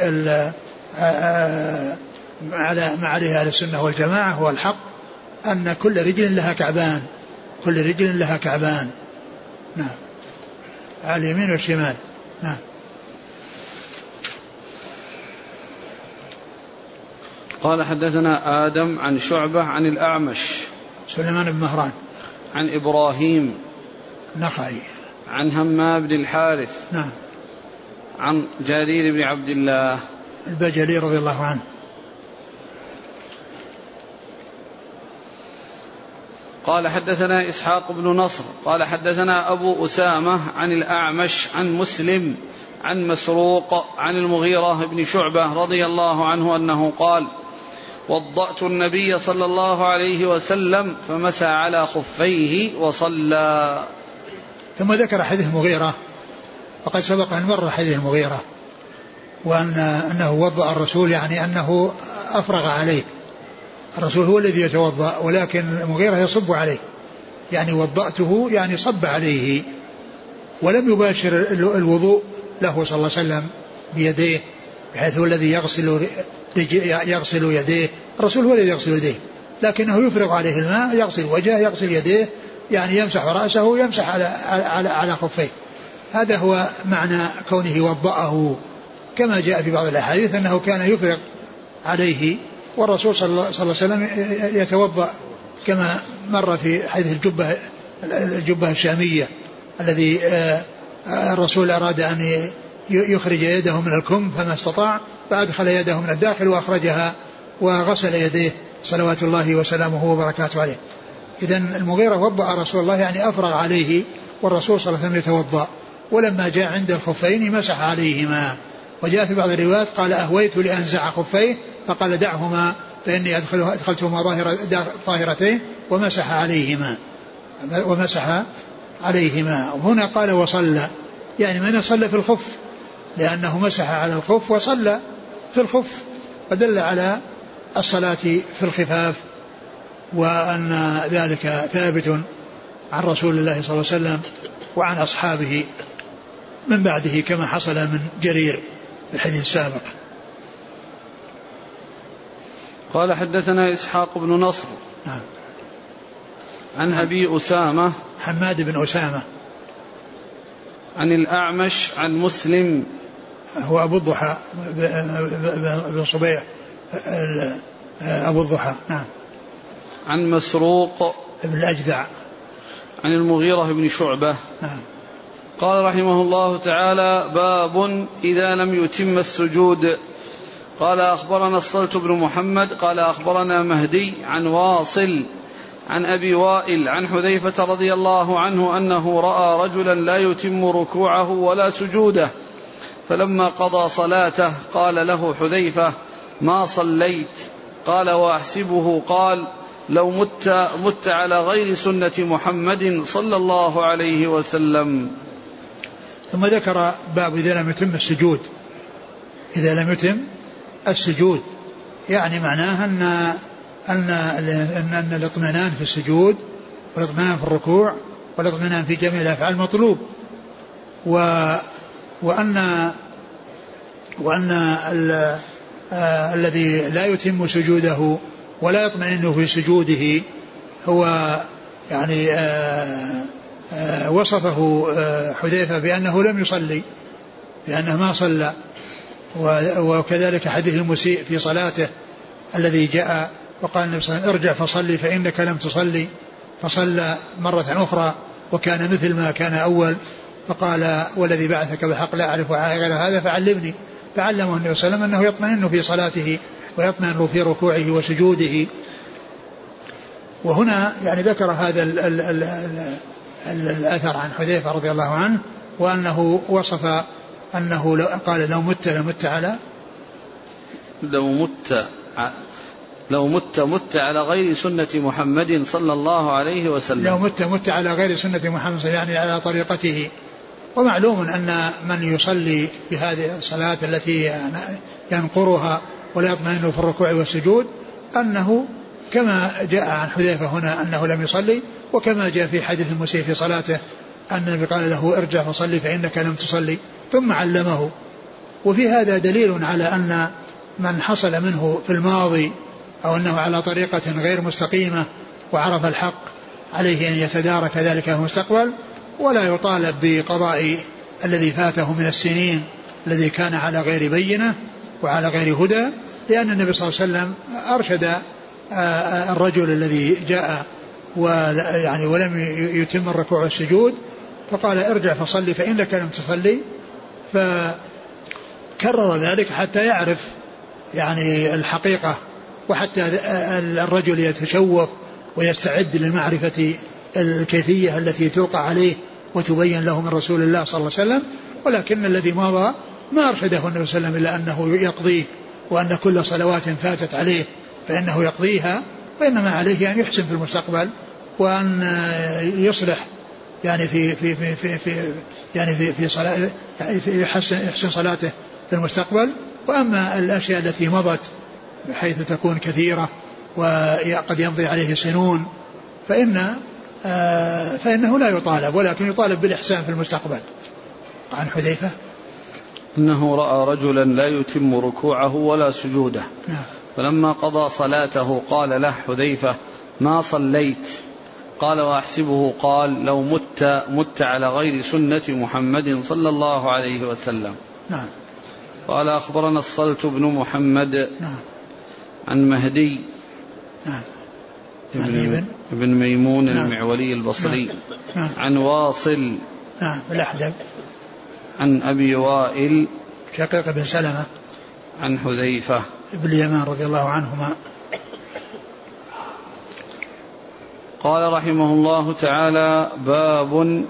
[SPEAKER 2] على ما عليه أهل السنة والجماعة هو الحق. أن كل رجل لها كعبان كل رجل لها كعبان. نعم. على اليمين والشمال. نعم.
[SPEAKER 1] قال حدثنا آدم عن شعبة عن الأعمش.
[SPEAKER 2] سليمان بن مهران.
[SPEAKER 1] عن إبراهيم.
[SPEAKER 2] نخعي.
[SPEAKER 1] عن همام بن الحارث.
[SPEAKER 2] نعم.
[SPEAKER 1] عن جرير بن عبد الله.
[SPEAKER 2] البجلي رضي الله عنه.
[SPEAKER 1] قال حدثنا إسحاق بن نصر قال حدثنا أبو أسامة عن الأعمش عن مسلم عن مسروق عن المغيرة بن شعبة رضي الله عنه أنه قال وضأت النبي صلى الله عليه وسلم فمسى على خفيه وصلى.
[SPEAKER 2] ثم ذكر حديث المغيرة وقد سبق أن مر حديث المغيرة وأن أنه وضأ الرسول يعني أنه أفرغ عليه. الرسول هو الذي يتوضأ ولكن المغيرة يصب عليه. يعني وضأته يعني صب عليه. ولم يباشر الوضوء له صلى الله عليه وسلم بيديه بحيث هو الذي يغسل يغسل يديه. الرسول هو الذي يغسل يديه لكنه يفرغ عليه الماء يغسل وجهه يغسل يديه يعني يمسح رأسه يمسح على على على خفيه. هذا هو معنى كونه وضأه. كما جاء في بعض الأحاديث أنه كان يفرغ عليه والرسول صلى الله عليه وسلم يتوضأ كما مر في حديث الجبة الجبة الشامية الذي آه، الرسول أراد أن يخرج يده من الكم فما استطاع فأدخل يده من الداخل وأخرجها وغسل يديه. صلوات الله وسلامه وبركاته عليه. إذا المغيرة وضأ رسول الله يعني أفرغ عليه والرسول صلى الله عليه وسلم يتوضأ. ولما جاء عند الخفين مسح عليهما. وجاء في بعض الروايات قال أهويت لأنزع خفيه فقال دعهما فإني أدخلتهما ظاهرة ظاهرتين ومسح عليهما. ومسح عليهما. وهنا قال وصلى. يعني من صلى في الخف. لأنه مسح على الخف وصلى في الخف. فدل على الصلاة في الخفاف وأن ذلك ثابت عن رسول الله صلى الله عليه وسلم وعن أصحابه من بعده كما حصل من جرير. الحديث السابق
[SPEAKER 1] قال حدثنا إسحاق بن نصر. نعم. عن أبي أسامة.
[SPEAKER 2] حماد بن أسامة.
[SPEAKER 1] عن الأعمش عن مسلم.
[SPEAKER 2] هو أبو الضحى بن صبيح أبو الضحى نعم.
[SPEAKER 1] عن مسروق.
[SPEAKER 2] بن الأجدع.
[SPEAKER 1] عن المغيرة بن شعبة. نعم. قال رحمه الله تعالى باب إذا لم يتم السجود. قال أخبرنا الصلت بن محمد قال أخبرنا مهدي عن واصل عن أبي وائل عن حذيفة رضي الله عنه أنه رأى رجلا لا يتم ركوعه ولا سجوده فلما قضى صلاته قال له حذيفة ما صليت؟ قال وأحسبه. قال لو مت مت على غير سنة محمد صلى الله عليه وسلم.
[SPEAKER 2] ثم ذكر باب إذا لم يتم السجود. إذا لم يتم السجود. يعني معناه أن أن أن, أن الاطمئنان في السجود والاطمئنان في الركوع والاطمئنان في جميع الأفعال مطلوب و وأن وأن آه الذي لا يتم سجوده ولا يطمئن في سجوده هو يعني آه وصفه آه حذيفة بأنه لم يصلي بأنه ما صلى. وكذلك حديث المسيء في صلاته الذي جاء وقال النبي صلى الله عليه وسلم ارجع فصلي فإنك لم تصلي فصلى مرة أخرى وكان مثل ما كان أول. فقال والذي بعثك بالحق لا أعرف غير هذا فعلمني. فعلمه النبي صلى الله عليه وسلم أنه يطمئن في صلاته ويطمئن في ركوعه وسجوده. وهنا يعني ذكر هذا ال ال ال الأثر عن حذيفة رضي الله عنه وأنه وصف أنه لو قال لو مت لمت على
[SPEAKER 1] لو مت لو مت مت على غير سنة محمد صلى الله عليه وسلم.
[SPEAKER 2] لو مت مت على غير سنة محمد يعني على طريقته. ومعلوم أن من يصلي بهذه الصلاة التي ينقرها ولا يطمئن في الركوع والسجود أنه كما جاء عن حذيفة هنا أنه لم يصلي وكما جاء في حديث المسيء في صلاته أن النبي قال له ارجع فصلي فإنك لم تصلي. ثم علمه. وفي هذا دليل على أن من حصل منه في الماضي أو أنه على طريقة غير مستقيمة وعرف الحق عليه أن يتدارك ذلك في المستقبل ولا يطالب بقضاء الذي فاته من السنين الذي كان على غير بينة وعلى غير هدى لأن النبي صلى الله عليه وسلم أرشد آه، آه، الرجل الذي جاء ويعني ولم يتم الركوع والسجود فقال ارجع فصلي فإنك لم تصلي فكرر ذلك حتى يعرف يعني الحقيقة وحتى الرجل يتشوف ويستعد لمعرفة الكيفية التي توقع عليه وتبين له من رسول الله صلى الله عليه وسلم. ولكن الذي مضى ما أرشده النبي صلى الله عليه وسلم إلا أنه يقضيه وأن كل صلوات فاتت عليه فإنه يقضيها. وإنما عليه أن يحسن في المستقبل وأن يصلح يعني في في في في, في يعني في في صلاة يعني في يحسن يحسن صلاته في المستقبل. وأما الأشياء التي مضت بحيث تكون كثيرة وقد يمضي عليه سنون فإن آه، فإنه لا يطالب ولكن يطالب بالإحسان في المستقبل. عن حذيفة؟
[SPEAKER 1] أنه رأى رجلا لا يتم ركوعه ولا سجوده.
[SPEAKER 2] نعم.
[SPEAKER 1] فلما قضى صلاته قال له حذيفة ما صليت؟ قال وأحسبه. قال لو مت مت على غير سنة محمد صلى الله عليه وسلم.
[SPEAKER 2] نعم.
[SPEAKER 1] قال أخبرنا الصلت بن محمد
[SPEAKER 2] نعم.
[SPEAKER 1] عن مهدي
[SPEAKER 2] نعم.
[SPEAKER 1] ابن, ابن ميمون نعم. المعولي البصري نعم.
[SPEAKER 2] نعم.
[SPEAKER 1] عن واصل
[SPEAKER 2] نعم. الأحدب.
[SPEAKER 1] عن أبي وائل
[SPEAKER 2] شقيق بن سلمة.
[SPEAKER 1] عن حذيفة.
[SPEAKER 2] ابن اليمان رضي الله عنهما.
[SPEAKER 1] قال رحمه الله تعالى باب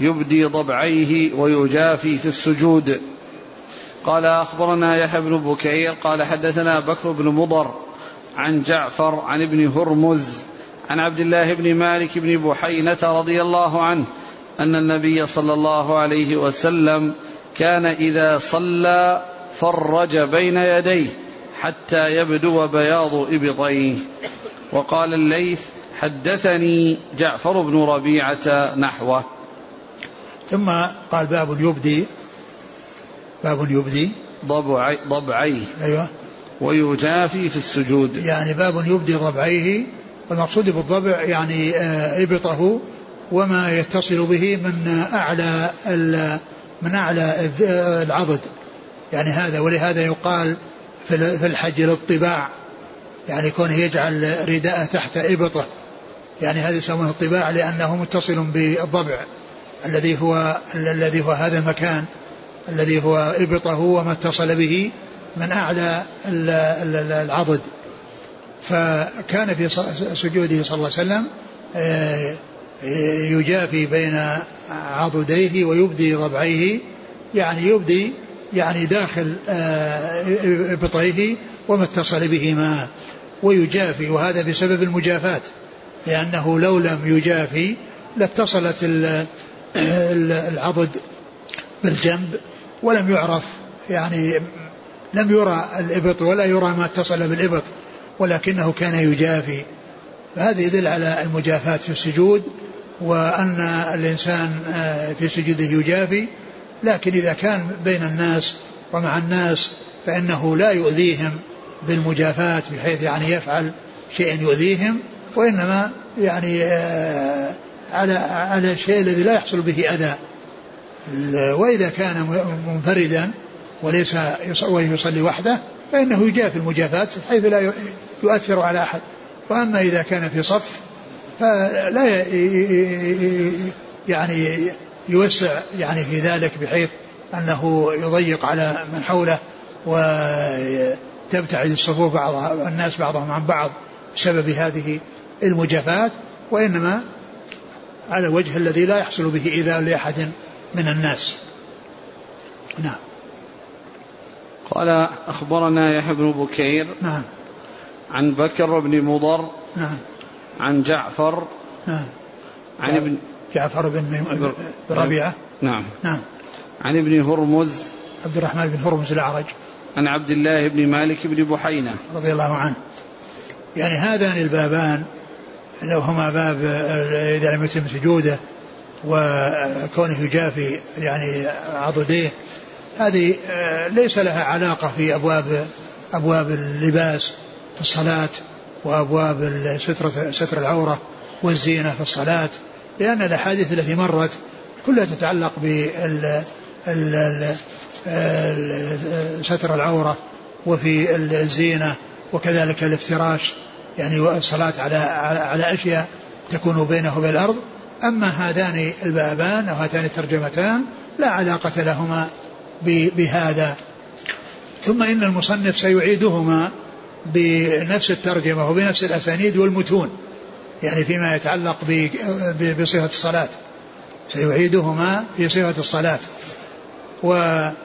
[SPEAKER 1] يبدي ضبعيه ويجافي في السجود. قال أخبرنا يحيى بن بكير قال حدثنا بكر بن مضر عن جعفر عن ابن هرمز عن عبد الله بن مالك بن بحينة رضي الله عنه أن النبي صلى الله عليه وسلم كان إذا صلى فرج بين يديه. حتى يبدو بياض إبطيه. وقال الليث حدثني جعفر بن ربيعة نحوه.
[SPEAKER 2] ثم قال باب يبدي باب يبدي
[SPEAKER 1] ضبعي ضبعيه.
[SPEAKER 2] أيوه.
[SPEAKER 1] ويجافي في السجود.
[SPEAKER 2] يعني باب يبدي ضبعيه. والمقصود بالضبع يعني آه، إبطه وما يتصل به من أعلى من أعلى العضد. يعني هذا ولهذا يقال في الحج للطباع. يعني كونه يجعل رداءه تحت إبطه. يعني هذا يسمونه الطباع لأنه متصل بالضبع. الذي هو الذي هو هذا المكان. الذي هو إبطه وما اتصل به من أعلى العضد. فكان في سجوده صلى الله عليه وسلم آه، يجافي بين عضديه ويبدي ضبعيه. يعني يبدي يعني داخل آه، إبطيه وما اتصل بهما. ويجافي وهذا بسبب المجافاة لأنه لو لم يجافي لاتصلت العضد بالجنب ولم يعرف يعني لم يرى الإبط ولا يرى ما اتصل بالإبط ولكنه كان يجافي. فهذا يدل على المجافاة في السجود وأن الإنسان آه، في سجوده يجافي لكن إذا كان بين الناس ومع الناس فإنه لا يؤذيهم بالمجافاة بحيث يعني يفعل شيء يؤذيهم وإنما يعني آه، على على الشيء الذي لا يحصل به أذى. وإذا كان منفردا وليس يصلي وحده فإنه يجافي المجافاة حيث لا يؤثر على أحد. وأما إذا كان في صف فلا يعني يوسع يعني في ذلك بحيث أنه يضيق على من حوله وتبتعد الصفوف بعض الناس بعضهم عن بعض بسبب هذه المجافاة وإنما على الوجه الذي لا يحصل به إيذاء لأحد من الناس. نعم.
[SPEAKER 1] قال أخبرنا يحيى بن بكير
[SPEAKER 2] نعم.
[SPEAKER 1] عن بكر بن مضر
[SPEAKER 2] نعم.
[SPEAKER 1] عن جعفر
[SPEAKER 2] نعم.
[SPEAKER 1] عن ابن
[SPEAKER 2] جعفر بن ربيعة.
[SPEAKER 1] نعم.
[SPEAKER 2] نعم.
[SPEAKER 1] عن ابن هرمز.
[SPEAKER 2] عبد الرحمن بن هرمز الأعرج.
[SPEAKER 1] عن عبد الله بن مالك بن بحينة.
[SPEAKER 2] رضي الله عنه. يعني هذان البابان لو هما باب إذا لم يتم سجوده وكونه يجافي يعني عضديه هذه ليس لها علاقة في أبواب أبواب اللباس في الصلاة وأبواب سترة ستر العورة والزينة في الصلاة. لأن الأحاديث التي مرت كلها تتعلق بال ستر العورة وفي الزينة وكذلك الافتراش يعني الصلاة على على أشياء تكون بينه وبين الأرض. أما هذان البابان أو هاتان الترجمتان لا علاقة لهما بهذا. ثم إن المصنف سيعيدهما بنفس الترجمة وبنفس الأسانيد والمتون. يعني فيما يتعلق بصفة الصلاة. سيعيدهما في صفة الصلاة. والحافظ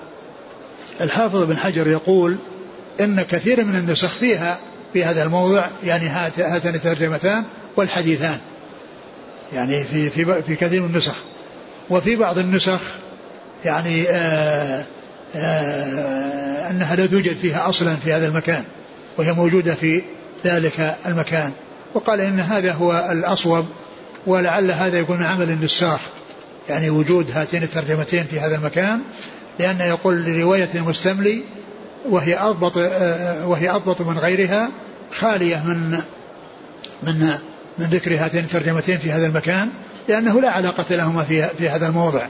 [SPEAKER 2] بن حجر يقول إن كثير من النسخ فيها في هذا الموضع يعني هاتان الترجمتان والحديثان. يعني في في في كثير من النسخ. وفي بعض النسخ يعني آآ آآ أنها لا توجد فيها أصلا في هذا المكان وهي موجودة في ذلك المكان. وقال إن هذا هو الأصوب ولعل هذا يكون عمل النساخ يعني وجود هاتين الترجمتين في هذا المكان لأن يقول لرواية المستملي وهي أضبط وهي أضبط من غيرها خالية من من من ذكر هاتين الترجمتين في هذا المكان لأنه لا علاقة لهما في في هذا الموضع.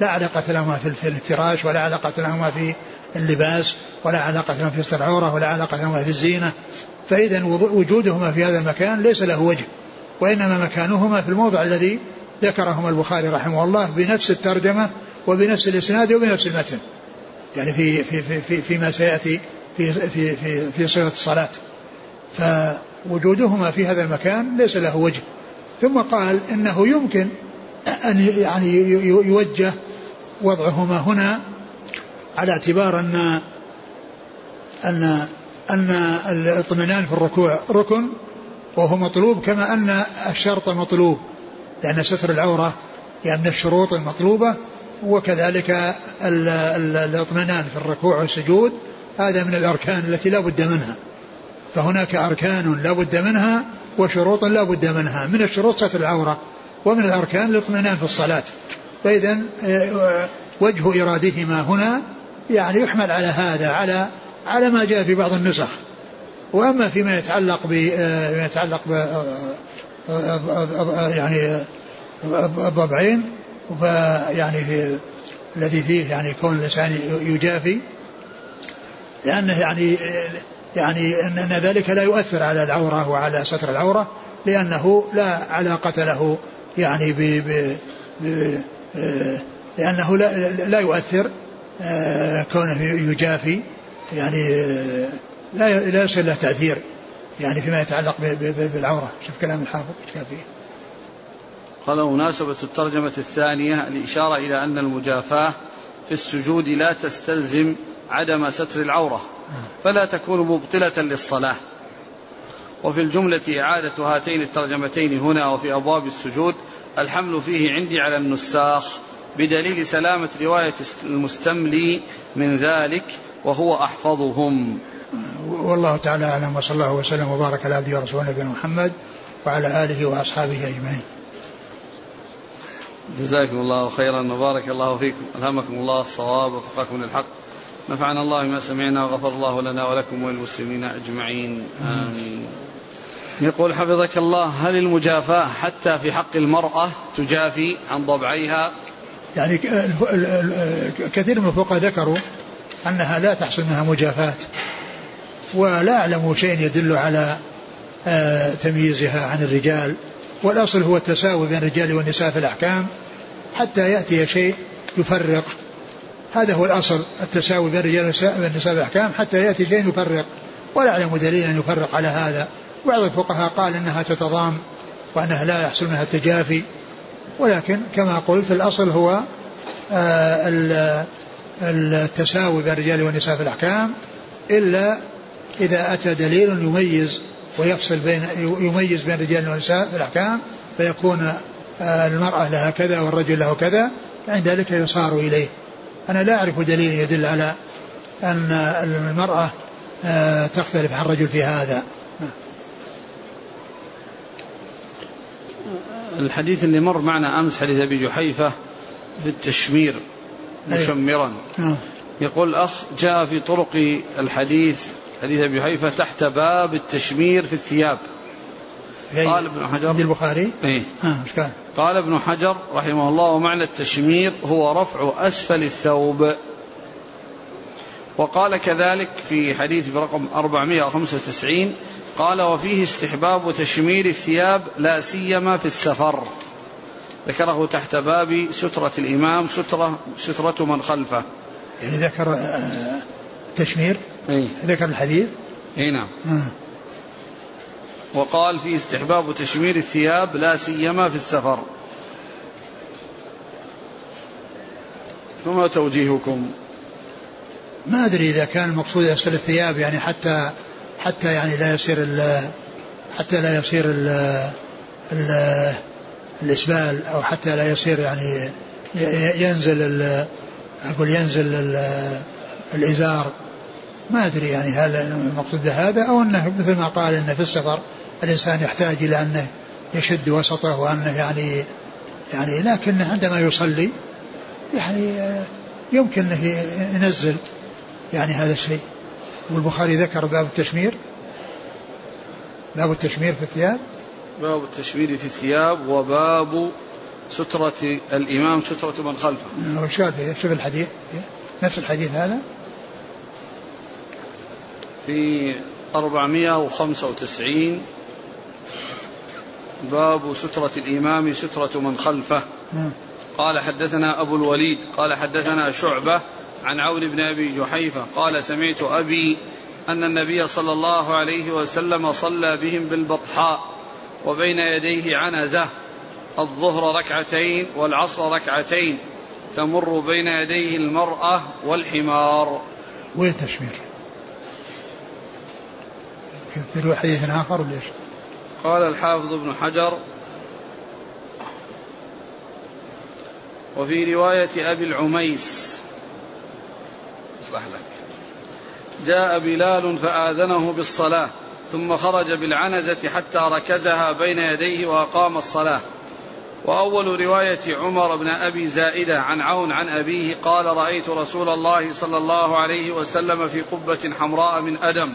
[SPEAKER 2] لا علاقة لهما في الافتراش ولا علاقة لهما في اللباس ولا علاقة لهما في ستر العورة ولا علاقة لهما في الزينة. فإذا وجودهما في هذا المكان ليس له وجه وإنما مكانهما في الموضع الذي ذكرهما البخاري رحمه الله بنفس الترجمة وبنفس الإسناد وبنفس المتن. يعني في في في في فيما سيأتي في في في في صيغة الصلاة. فوجودهما في هذا المكان ليس له وجه. ثم قال إنه يمكن أن يعني يوجه وضعهما هنا على اعتبار أن أن أن الاطمئنان في الركوع ركن وهو مطلوب كما أن الشرط مطلوب لأن ستر العورة يعني من الشروط المطلوبة وكذلك الاطمئنان في الركوع والسجود هذا من الأركان التي لا بد منها. فهناك أركان لا بد منها وشروط لا بد منها من الشروط ستر العورة ومن الأركان الاطمئنان في الصلاة. فإذا آه، وجه إرادهما هنا يعني يحمل على هذا على على ما جاء في بعض النسخ. وأما فيما يتعلق بما يتعلق ب يعني الضبعين فيعني في الذي فيه يعني كون الإنسان يجافي لأنه يعني يعني أن ذلك لا يؤثر على العورة وعلى ستر العورة لأنه لا علاقة له يعني ب, ب, ب لأنه لا, لا يؤثر آه، كونه يجافي. يعني لا لا يصير له تأثير يعني فيما يتعلق بالعورة. شوف كلام الحافظ إيش كان فيه.
[SPEAKER 1] قال مناسبة الترجمة الثانية الإشارة إلى أن المجافاة في السجود لا تستلزم عدم ستر العورة فلا تكون مبطلة للصلاة. وفي الجملة إعادة هاتين الترجمتين هنا وفي أبواب السجود الحمل فيه عندي على النساخ بدليل سلامة رواية المستملي من ذلك وهو أحفظهم.
[SPEAKER 2] والله تعالى أعلم وصلى الله وسلم وبارك على عبده ورسوله نبينا محمد وعلى آله وأصحابه أجمعين.
[SPEAKER 1] جزاكم الله خيرا وبارك الله فيكم. ألهمكم الله الصواب وفقكم للحق. نفعنا الله بما سمعنا وغفر الله لنا ولكم وللمسلمين أجمعين. آمين. يقول حفظك الله هل المجافاة حتى في حق المرأة تجافي عن ضبعيها؟
[SPEAKER 2] يعني كثير من الفقهاء ذكروا أنها لا تحصل منها مجافاة ولا أعلم شيء يدل على آه، تمييزها عن الرجال والأصل هو التساوي بين الرجال والنساء في الأحكام حتى يأتي شيء يفرق. هذا هو الأصل التساوي بين الرجال والنساء في الأحكام حتى يأتي شيء يفرق. ولا أعلم دليلا يفرق على هذا. بعض الفقهاء قال إنها تتضام وأنها لا يحصل منها التجافي. ولكن كما قلت الأصل هو آه، التساوي بين الرجال والنساء في الأحكام إلا إذا أتى دليل يميز ويفصل بين يميز بين الرجال والنساء في الأحكام فيكون آه، المرأة لها كذا والرجل له كذا عند ذلك يصار إليه. أنا لا أعرف دليل يدل على أن المرأة آه، تختلف عن الرجل في هذا.
[SPEAKER 1] الحديث اللي مر معنا أمس حديث أبي جحيفة في التشمير. مشمرا. نعم. يقول الاخ جاء في طرق الحديث حديث أبي جحيفه تحت باب التشمير في الثياب.
[SPEAKER 2] قال ابن حجر. عند البخاري؟
[SPEAKER 1] إيه. آه مش كان قال ابن حجر رحمه الله ومعنى التشمير هو رفع أسفل الثوب. وقال كذلك في حديث برقم 495 قال وفيه استحباب تشمير الثياب لا سيما في السفر. ذكره تحت باب سترة الإمام سترة سترة من خلفه.
[SPEAKER 2] يعني ذكر آه، تشمير؟
[SPEAKER 1] أي.
[SPEAKER 2] ذكر الحديث؟
[SPEAKER 1] إي نعم. آه. وقال في استحباب تشمير الثياب لا سيما في السفر. فما توجيهكم؟
[SPEAKER 2] ما أدري إذا كان المقصود أسفل الثياب يعني حتى حتى يعني لا يصير ال حتى لا يصير ال ال الإسبال أو حتى لا يصير يعني ينزل أقول ينزل ال الإزار. ما أدري يعني هل المقصود هذا أو أنه مثل ما قال أنه في السفر الإنسان يحتاج إلى أنه يشد وسطه وأنه يعني يعني لكن عندما يصلي يعني يمكن أنه ينزل يعني هذا الشيء. والبخاري ذكر باب التشمير. باب التشمير في الثياب.
[SPEAKER 1] باب التشمير في الثياب وباب سترة الإمام سترة من خلفه.
[SPEAKER 2] وش قال فيه شوف الحديث. نفس الحديث هذا؟
[SPEAKER 1] في 495 باب سترة الإمام سترة من خلفه. قال حدثنا أبو الوليد قال حدثنا شعبة عن عون بن أبي جحيفة قال سمعت أبي أن النبي صلى الله عليه وسلم صلى بهم بالبطحاء. وبين يديه عنزة الظهر ركعتين والعصر ركعتين تمر بين يديه المرأة والحمار.
[SPEAKER 2] وين تشمير؟ في حديث آخر ولا إيش؟
[SPEAKER 1] قال الحافظ ابن حجر وفي رواية أبي العميس يصلح لك جاء بلال فآذنه بالصلاة ثم خرج بالعنزة حتى ركزها بين يديه وأقام الصلاة. وأول رواية عمر بن أبي زائدة عن عون عن أبيه قال رأيت رسول الله صلى الله عليه وسلم في قبة حمراء من أدم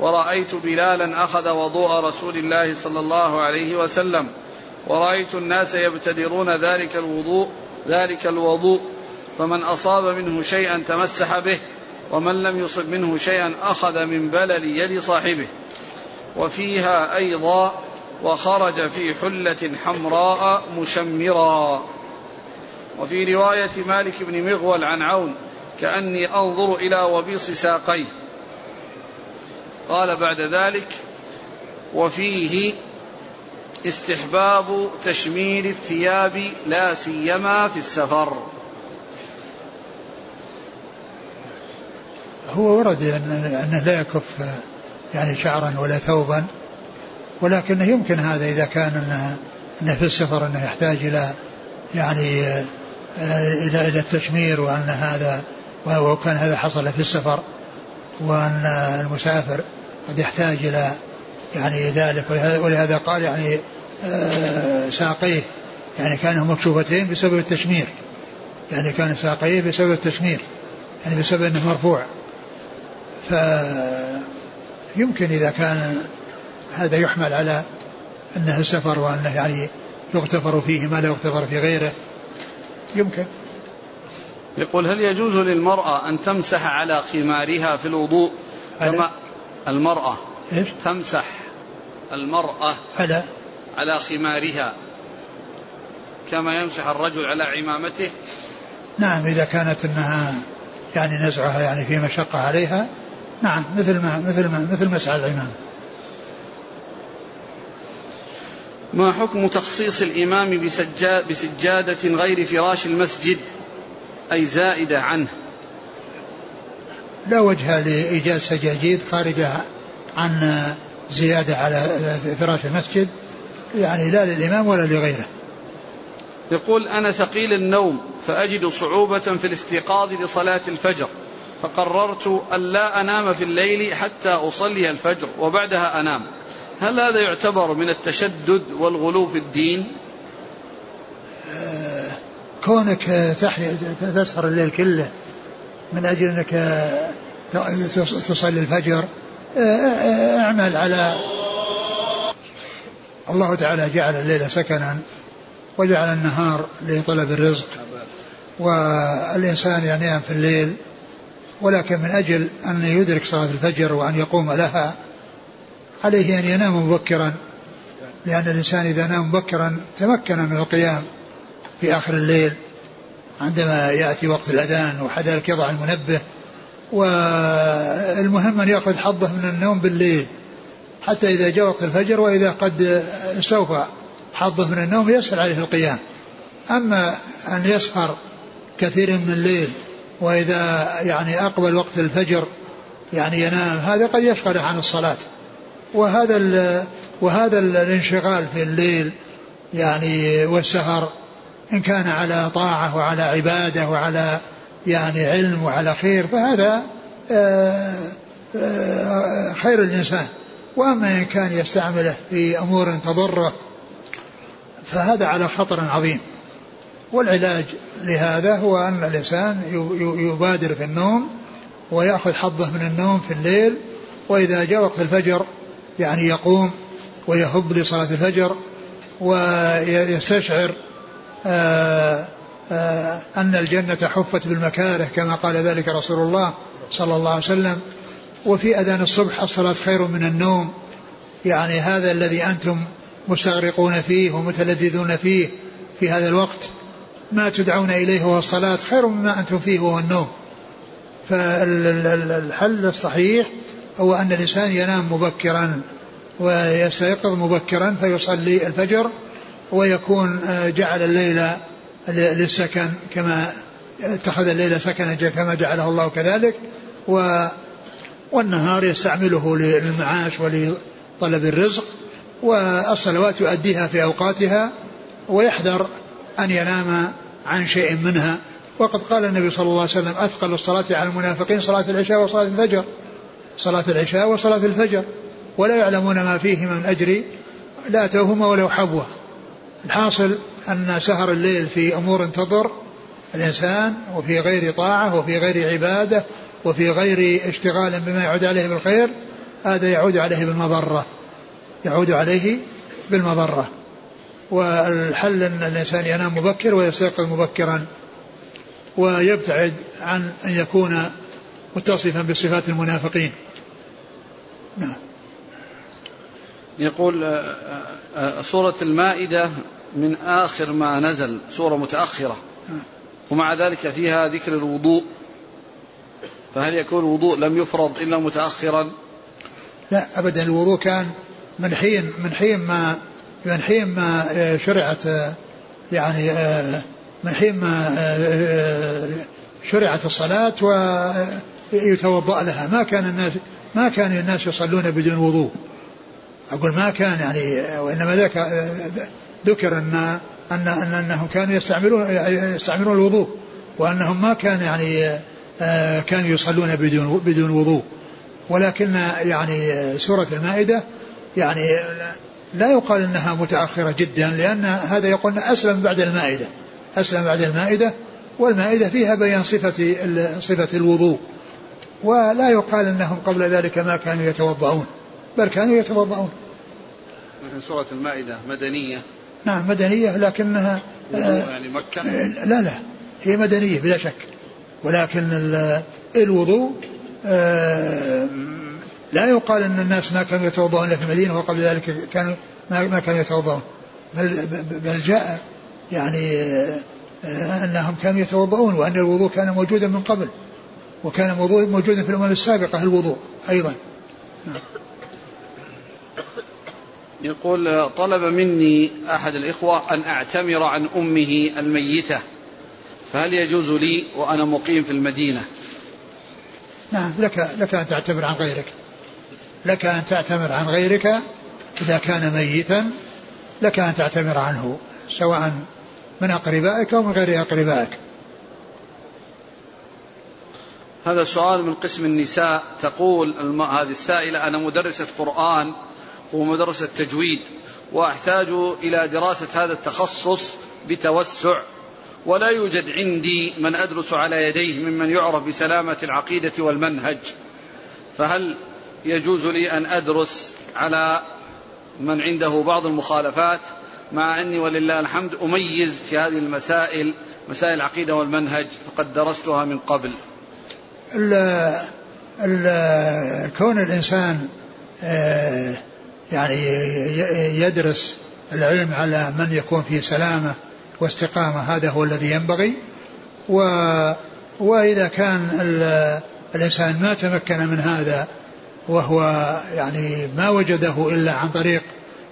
[SPEAKER 1] ورأيت بلالا أخذ وضوء رسول الله صلى الله عليه وسلم ورأيت الناس يبتدرون ذلك الوضوء ذلك الوضوء فمن أصاب منه شيئا تمسح به ومن لم يصب منه شيئا أخذ من بلل يد صاحبه. وفيها أيضا وخرج في حلة حمراء مشمرا. وفي رواية مالك بن مغول عن عون كأني أنظر إلى وبيص ساقيه. قال بعد ذلك وفيه استحباب تشمير الثياب لا سيما في السفر.
[SPEAKER 2] هو ورد أنه لا يكف يعني شعرا ولا ثوبا ولكنه يمكن هذا إذا كان أنه, أنه في السفر أنه يحتاج إلى يعني إلى إلى التشمير وأن هذا وكان هذا حصل في السفر وأن المسافر قد يحتاج إلى يعني ذلك. ولهذا قال يعني ساقيه يعني كانوا مكشوفتين بسبب التشمير يعني كان ساقيه بسبب التشمير يعني بسبب أنه مرفوع. فيمكن إذا كان هذا يحمل على أنه السفر وأنه يعني يغتفر فيه ما لا يغتفر في غيره يمكن.
[SPEAKER 1] يقول هل يجوز للمرأة أن تمسح على خمارها في الوضوء كما المرأة إيش؟ تمسح المرأة
[SPEAKER 2] على
[SPEAKER 1] على خمارها كما يمسح الرجل على عمامته؟
[SPEAKER 2] نعم إذا كانت أنها يعني نزعها يعني في مشقة عليها نعم مثل ما مثل ما مثل مسح العمام
[SPEAKER 1] ما حكم تخصيص الإمام بسجادة غير فراش المسجد؟ أي زائدة عنه.
[SPEAKER 2] لا وجه لإيجاد سجاجيد خارجة عن زيادة على فراش المسجد يعني لا للإمام ولا لغيره.
[SPEAKER 1] يقول أنا ثقيل النوم فأجد صعوبة في الاستيقاظ لصلاة الفجر. فقررت أن لا أنام في الليل حتى أصلي الفجر وبعدها أنام. هل هذا يعتبر من التشدد والغلو في الدين؟
[SPEAKER 2] كونك تحيا تسهر الليل كله من أجل أنك تصلي الفجر اعمل على الله تعالى جعل الليل سكنا وجعل النهار لطلب الرزق والإنسان ينام في الليل ولكن من أجل أن يدرك صلاة الفجر وأن يقوم لها عليه أن ينام مبكرا. لأن الإنسان إذا نام مبكرا تمكن من القيام في آخر الليل عندما يأتي وقت الأذان وحذلك يضع المنبه. والمهم أن يأخذ حظه من النوم بالليل حتى إذا جاء وقت الفجر وإذا قد استوفى حظه من النوم يسهل عليه القيام. أما أن يسهر كثير من الليل وإذا يعني أقبل وقت الفجر يعني ينام هذا قد يشغله عن الصلاة. وهذا وهذا الانشغال في الليل يعني والسهر إن كان على طاعة وعلى عبادة وعلى يعني علم وعلى خير فهذا آه، آه، خير الإنسان وأما إن كان يستعمله في أمور تضرة فهذا على خطر عظيم. والعلاج لهذا هو أن الإنسان يبادر في النوم ويأخذ حظه من النوم في الليل وإذا جاء وقت الفجر يعني يقوم ويهب لصلاة الفجر ويستشعر آآ آآ أن الجنة حفت بالمكاره كما قال ذلك رسول الله صلى الله عليه وسلم. وفي أذان الصبح الصلاة خير من النوم. يعني هذا الذي أنتم مستغرقون فيه ومتلذذون فيه في هذا الوقت. ما تدعون إليه هو الصلاة خير مما أنتم فيه وهو النوم. فالحل الصحيح هو أن الإنسان ينام مبكرا ويستيقظ مبكرا فيصلي الفجر ويكون آه، جعل الليل للسكن كما اتخذ الليل سكنا كما جعله الله كذلك و والنهار يستعمله للمعاش ولطلب الرزق والصلوات يؤديها في أوقاتها ويحذر أن ينام عن شيء منها. وقد قال النبي صلى الله عليه وسلم أثقل الصلاة على المنافقين صلاة العشاء وصلاة الفجر. صلاة العشاء وصلاة الفجر. ولا يعلمون ما فيهما من أجر لا أتوهما ولو حبوة. الحاصل أن سهر الليل في أمور تضر الإنسان وفي غير طاعة وفي غير عبادة وفي غير اشتغال بما يعود عليه بالخير هذا يعود عليه بالمضرة. يعود عليه بالمضرة. والحل أن الإنسان ينام مبكر ويستيقظ مبكرا ويبتعد عن أن يكون متصفا بصفات المنافقين. نعم.
[SPEAKER 1] يقول آه، آه، سورة المائدة من آخر ما نزل سورة متأخرة. ومع ذلك فيها ذكر الوضوء. فهل يكون الوضوء لم يفرض إلا متأخرا؟
[SPEAKER 2] لا أبدا الوضوء كان من حين من حين ما من حين ما شرعت يعني من حين ما شرعت الصلاة ويتوضأ لها. ما كان الناس ما كان الناس يصلون بدون وضوء. أقول ما كان يعني وإنما ذاك ذكر أن أن أن أنهم كانوا يستعملون يستعملون الوضوء وأنهم ما كان يعني آه، كانوا يصلون بدون بدون وضوء. ولكن يعني سورة المائدة يعني لا يقال إنها متأخرة جدا لأن هذا يقول أسلم بعد المائدة. أسلم بعد المائدة والمائدة فيها بيان صفة صفة الوضوء. ولا يقال إنهم قبل ذلك ما كانوا يتوضؤون بل كانوا يتوضؤون.
[SPEAKER 1] سورة المائدة مدنية.
[SPEAKER 2] نعم مدنية لكنها
[SPEAKER 1] آه يعني مكة؟
[SPEAKER 2] لا لا هي مدنية بلا شك. ولكن الوضوء آه لا يقال أن الناس ما كانوا يتوضؤون في المدينة وقبل ذلك كانوا ما كانوا يتوضؤون. بل, بل جاء يعني آه أنهم كانوا يتوضؤون وأن الوضوء كان موجودا من قبل وكان موجودا في الأمم السابقة الوضوء أيضا. نعم.
[SPEAKER 1] يقول طلب مني أحد الإخوة أن أعتمر عن أمه الميتة فهل يجوز لي وأنا مقيم في المدينة؟
[SPEAKER 2] نعم لك لك أن تعتمر عن غيرك. لك أن تعتمر عن غيرك إذا كان ميتا لك أن تعتمر عنه سواء من أقربائك أو من غير أقربائك.
[SPEAKER 1] هذا سؤال من قسم النساء. تقول هذه السائلة أنا مدرسة قرآن ومدرسة تجويد وأحتاج إلى دراسة هذا التخصص بتوسع. ولا يوجد عندي من أدرس على يديه ممن يعرف بسلامة العقيدة والمنهج. فهل يجوز لي أن أدرس على من عنده بعض المخالفات مع أني ولله الحمد أميز في هذه المسائل مسائل العقيدة والمنهج فقد درستها من قبل.
[SPEAKER 2] ال ال كون الإنسان آه يعني يدرس العلم على من يكون في سلامة واستقامة هذا هو الذي ينبغي. و وإذا كان الإنسان ما تمكن من هذا وهو يعني ما وجده إلا عن طريق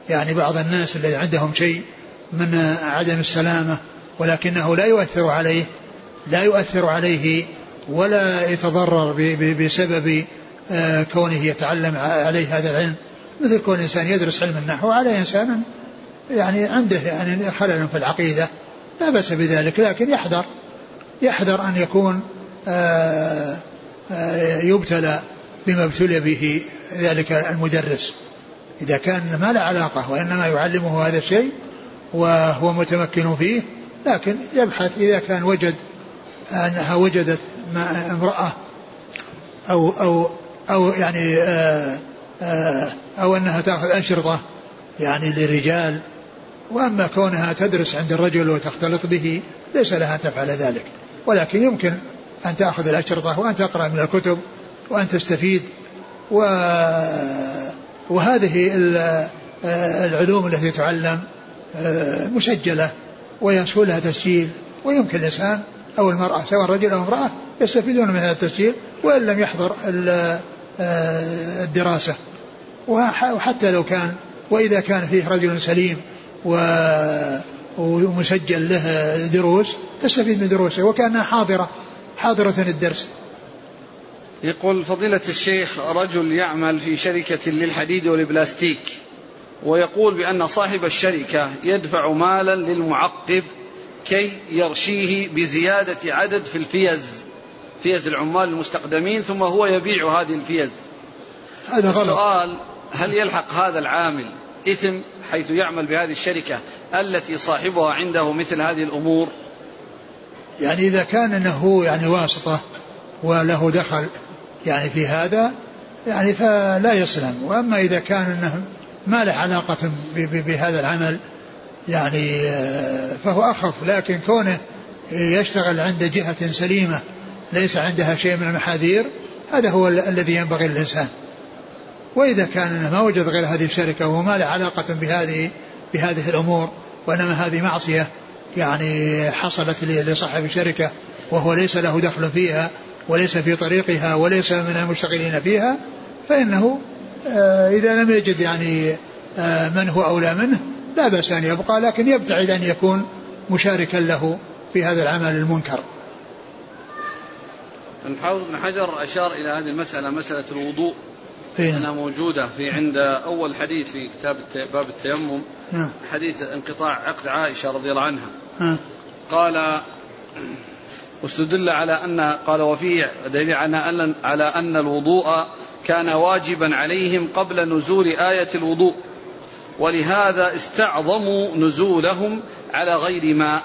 [SPEAKER 2] يعني بعض الناس الذي عندهم شيء من عدم السلامة ولكنه لا يؤثر عليه لا يؤثر عليه ولا يتضرر بسبب آه، كونه يتعلم عليه هذا العلم. مثل كون إنسان يدرس علم النحو على إنسان يعني عنده يعني خلل في العقيدة لا بأس بذلك لكن يحذر يحذر أن يكون آه، آه، يبتلى. بما ابتلي به ذلك المدرس. إذا كان ما له علاقة وإنما يعلمه هذا الشيء وهو متمكن فيه لكن يبحث إذا كان وجد أنها وجدت امرأة أو أو أو يعني آه، آآ أو أنها تأخذ أشرطة يعني للرجال. وأما كونها تدرس عند الرجل وتختلط به ليس لها أن تفعل ذلك. ولكن يمكن أن تأخذ الأشرطة وأن تقرأ من الكتب وأن تستفيد و وهذه العلوم التي تعلم مسجلة ويسهل لها تسجيل ويمكن الإنسان أو المرأة سواء رجل أو امرأة يستفيدون من هذا التسجيل وإن لم يحضر الدراسة. وحتى لو كان وإذا كان فيه رجل سليم ومسجل له دروس تستفيد من دروسه وكأنها حاضرة حاضرة الدرس.
[SPEAKER 1] يقول فضيلة الشيخ رجل يعمل في شركة للحديد والبلاستيك ويقول بأن صاحب الشركة يدفع مالا للمعقب كي يرشيه بزيادة عدد في الفيز فيز العمال المستقدمين ثم هو يبيع هذه الفيز.
[SPEAKER 2] هذا غلط.
[SPEAKER 1] السؤال هل يلحق هذا العامل إثم حيث يعمل بهذه الشركة التي صاحبها عنده مثل هذه الأمور؟
[SPEAKER 2] يعني إذا كان أنه يعني واسطة وله دخل يعني في هذا يعني فلا يسلم. وأما إذا كان أنه ما له علاقة بهذا العمل يعني آه، فهو أخف. لكن كونه يشتغل عند جهة سليمة ليس عندها شيء من المحاذير هذا هو الذي ينبغي للإنسان. وإذا كان ما وجد غير هذه الشركة وما له علاقة بهذه بهذه الأمور وإنما هذه معصية يعني حصلت لصاحب الشركة وهو ليس له دخل فيها وليس في طريقها وليس من المشتغلين فيها فإنه آه، إذا لم يجد يعني آه، من هو أولى منه لا بأس أن يبقى لكن يبتعد أن يكون مشاركا له في هذا العمل المنكر
[SPEAKER 1] الحافظ بن حجر أشار إلى هذه المسألة مسألة الوضوء فين؟ أنها موجودة في عند أول حديث في كتاب باب التيمم نعم. حديث انقطاع عقد عائشة رضي الله عنها نعم. قال واستدل على أن قال وفيه دليل على أن الوضوء كان واجبا عليهم قبل نزول آية الوضوء. ولهذا استعظموا نزولهم على غير ماء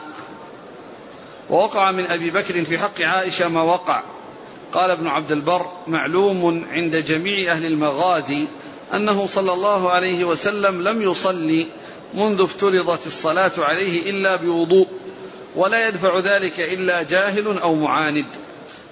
[SPEAKER 1] ووقع من أبي بكر في حق عائشة ما وقع. قال ابن عبد البر معلوم عند جميع أهل المغازي أنه صلى الله عليه وسلم لم يصلي منذ افترضت الصلاة عليه إلا بوضوء. ولا يدفع ذلك إلا جاهل أو معاند.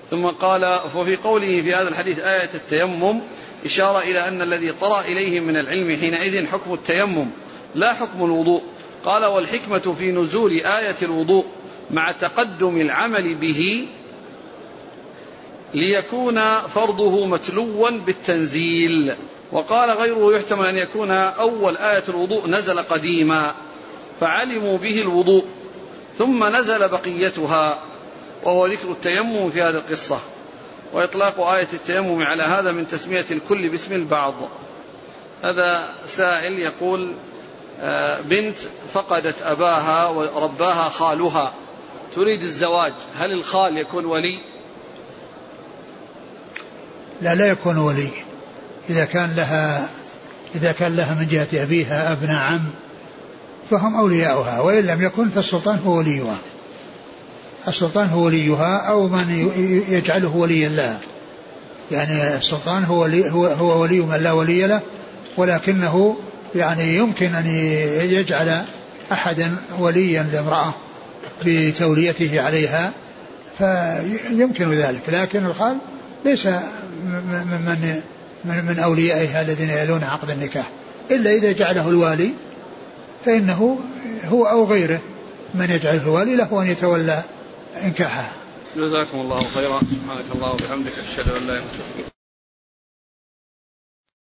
[SPEAKER 1] ثم قال وفي قوله في هذا الحديث آية التيمم إشارة إلى أن الذي طرأ إليهم من العلم حينئذ حكم التيمم لا حكم الوضوء. قال والحكمة في نزول آية الوضوء مع تقدم العمل به ليكون فرضه متلوا بالتنزيل. وقال غيره يحتمل أن يكون أول آية الوضوء نزل قديما فعلموا به الوضوء. ثم نزل بقيتها وهو ذكر التيمم في هذه القصة وإطلاق آية التيمم على هذا من تسمية الكل باسم البعض. هذا سائل يقول آه، بنت فقدت أباها ورباها خالها تريد الزواج هل الخال يكون ولي؟
[SPEAKER 2] لا لا يكون ولي. إذا كان لها إذا كان لها من جهة أبيها أبناء عم فهم أولياؤها وإن لم يكن فالسلطان هو وليها. السلطان هو وليها أو من يجعله وليا لها يعني السلطان هو ولي هو, هو ولي من لا ولي له ولكنه يعني يمكن أن يجعل أحدا وليا لامرأة بتوليته عليها فيمكن ذلك. لكن الخال ليس من من, من أوليائها الذين يلون عقد النكاح إلا إذا جعله الوالي فإنه هو أو غيره من يجعله الوالي له أن يتولى إنكاحها
[SPEAKER 1] جزاكم الله خيرا. سبحانك الله وبحمدك أشهد أن لا إله إلا أنت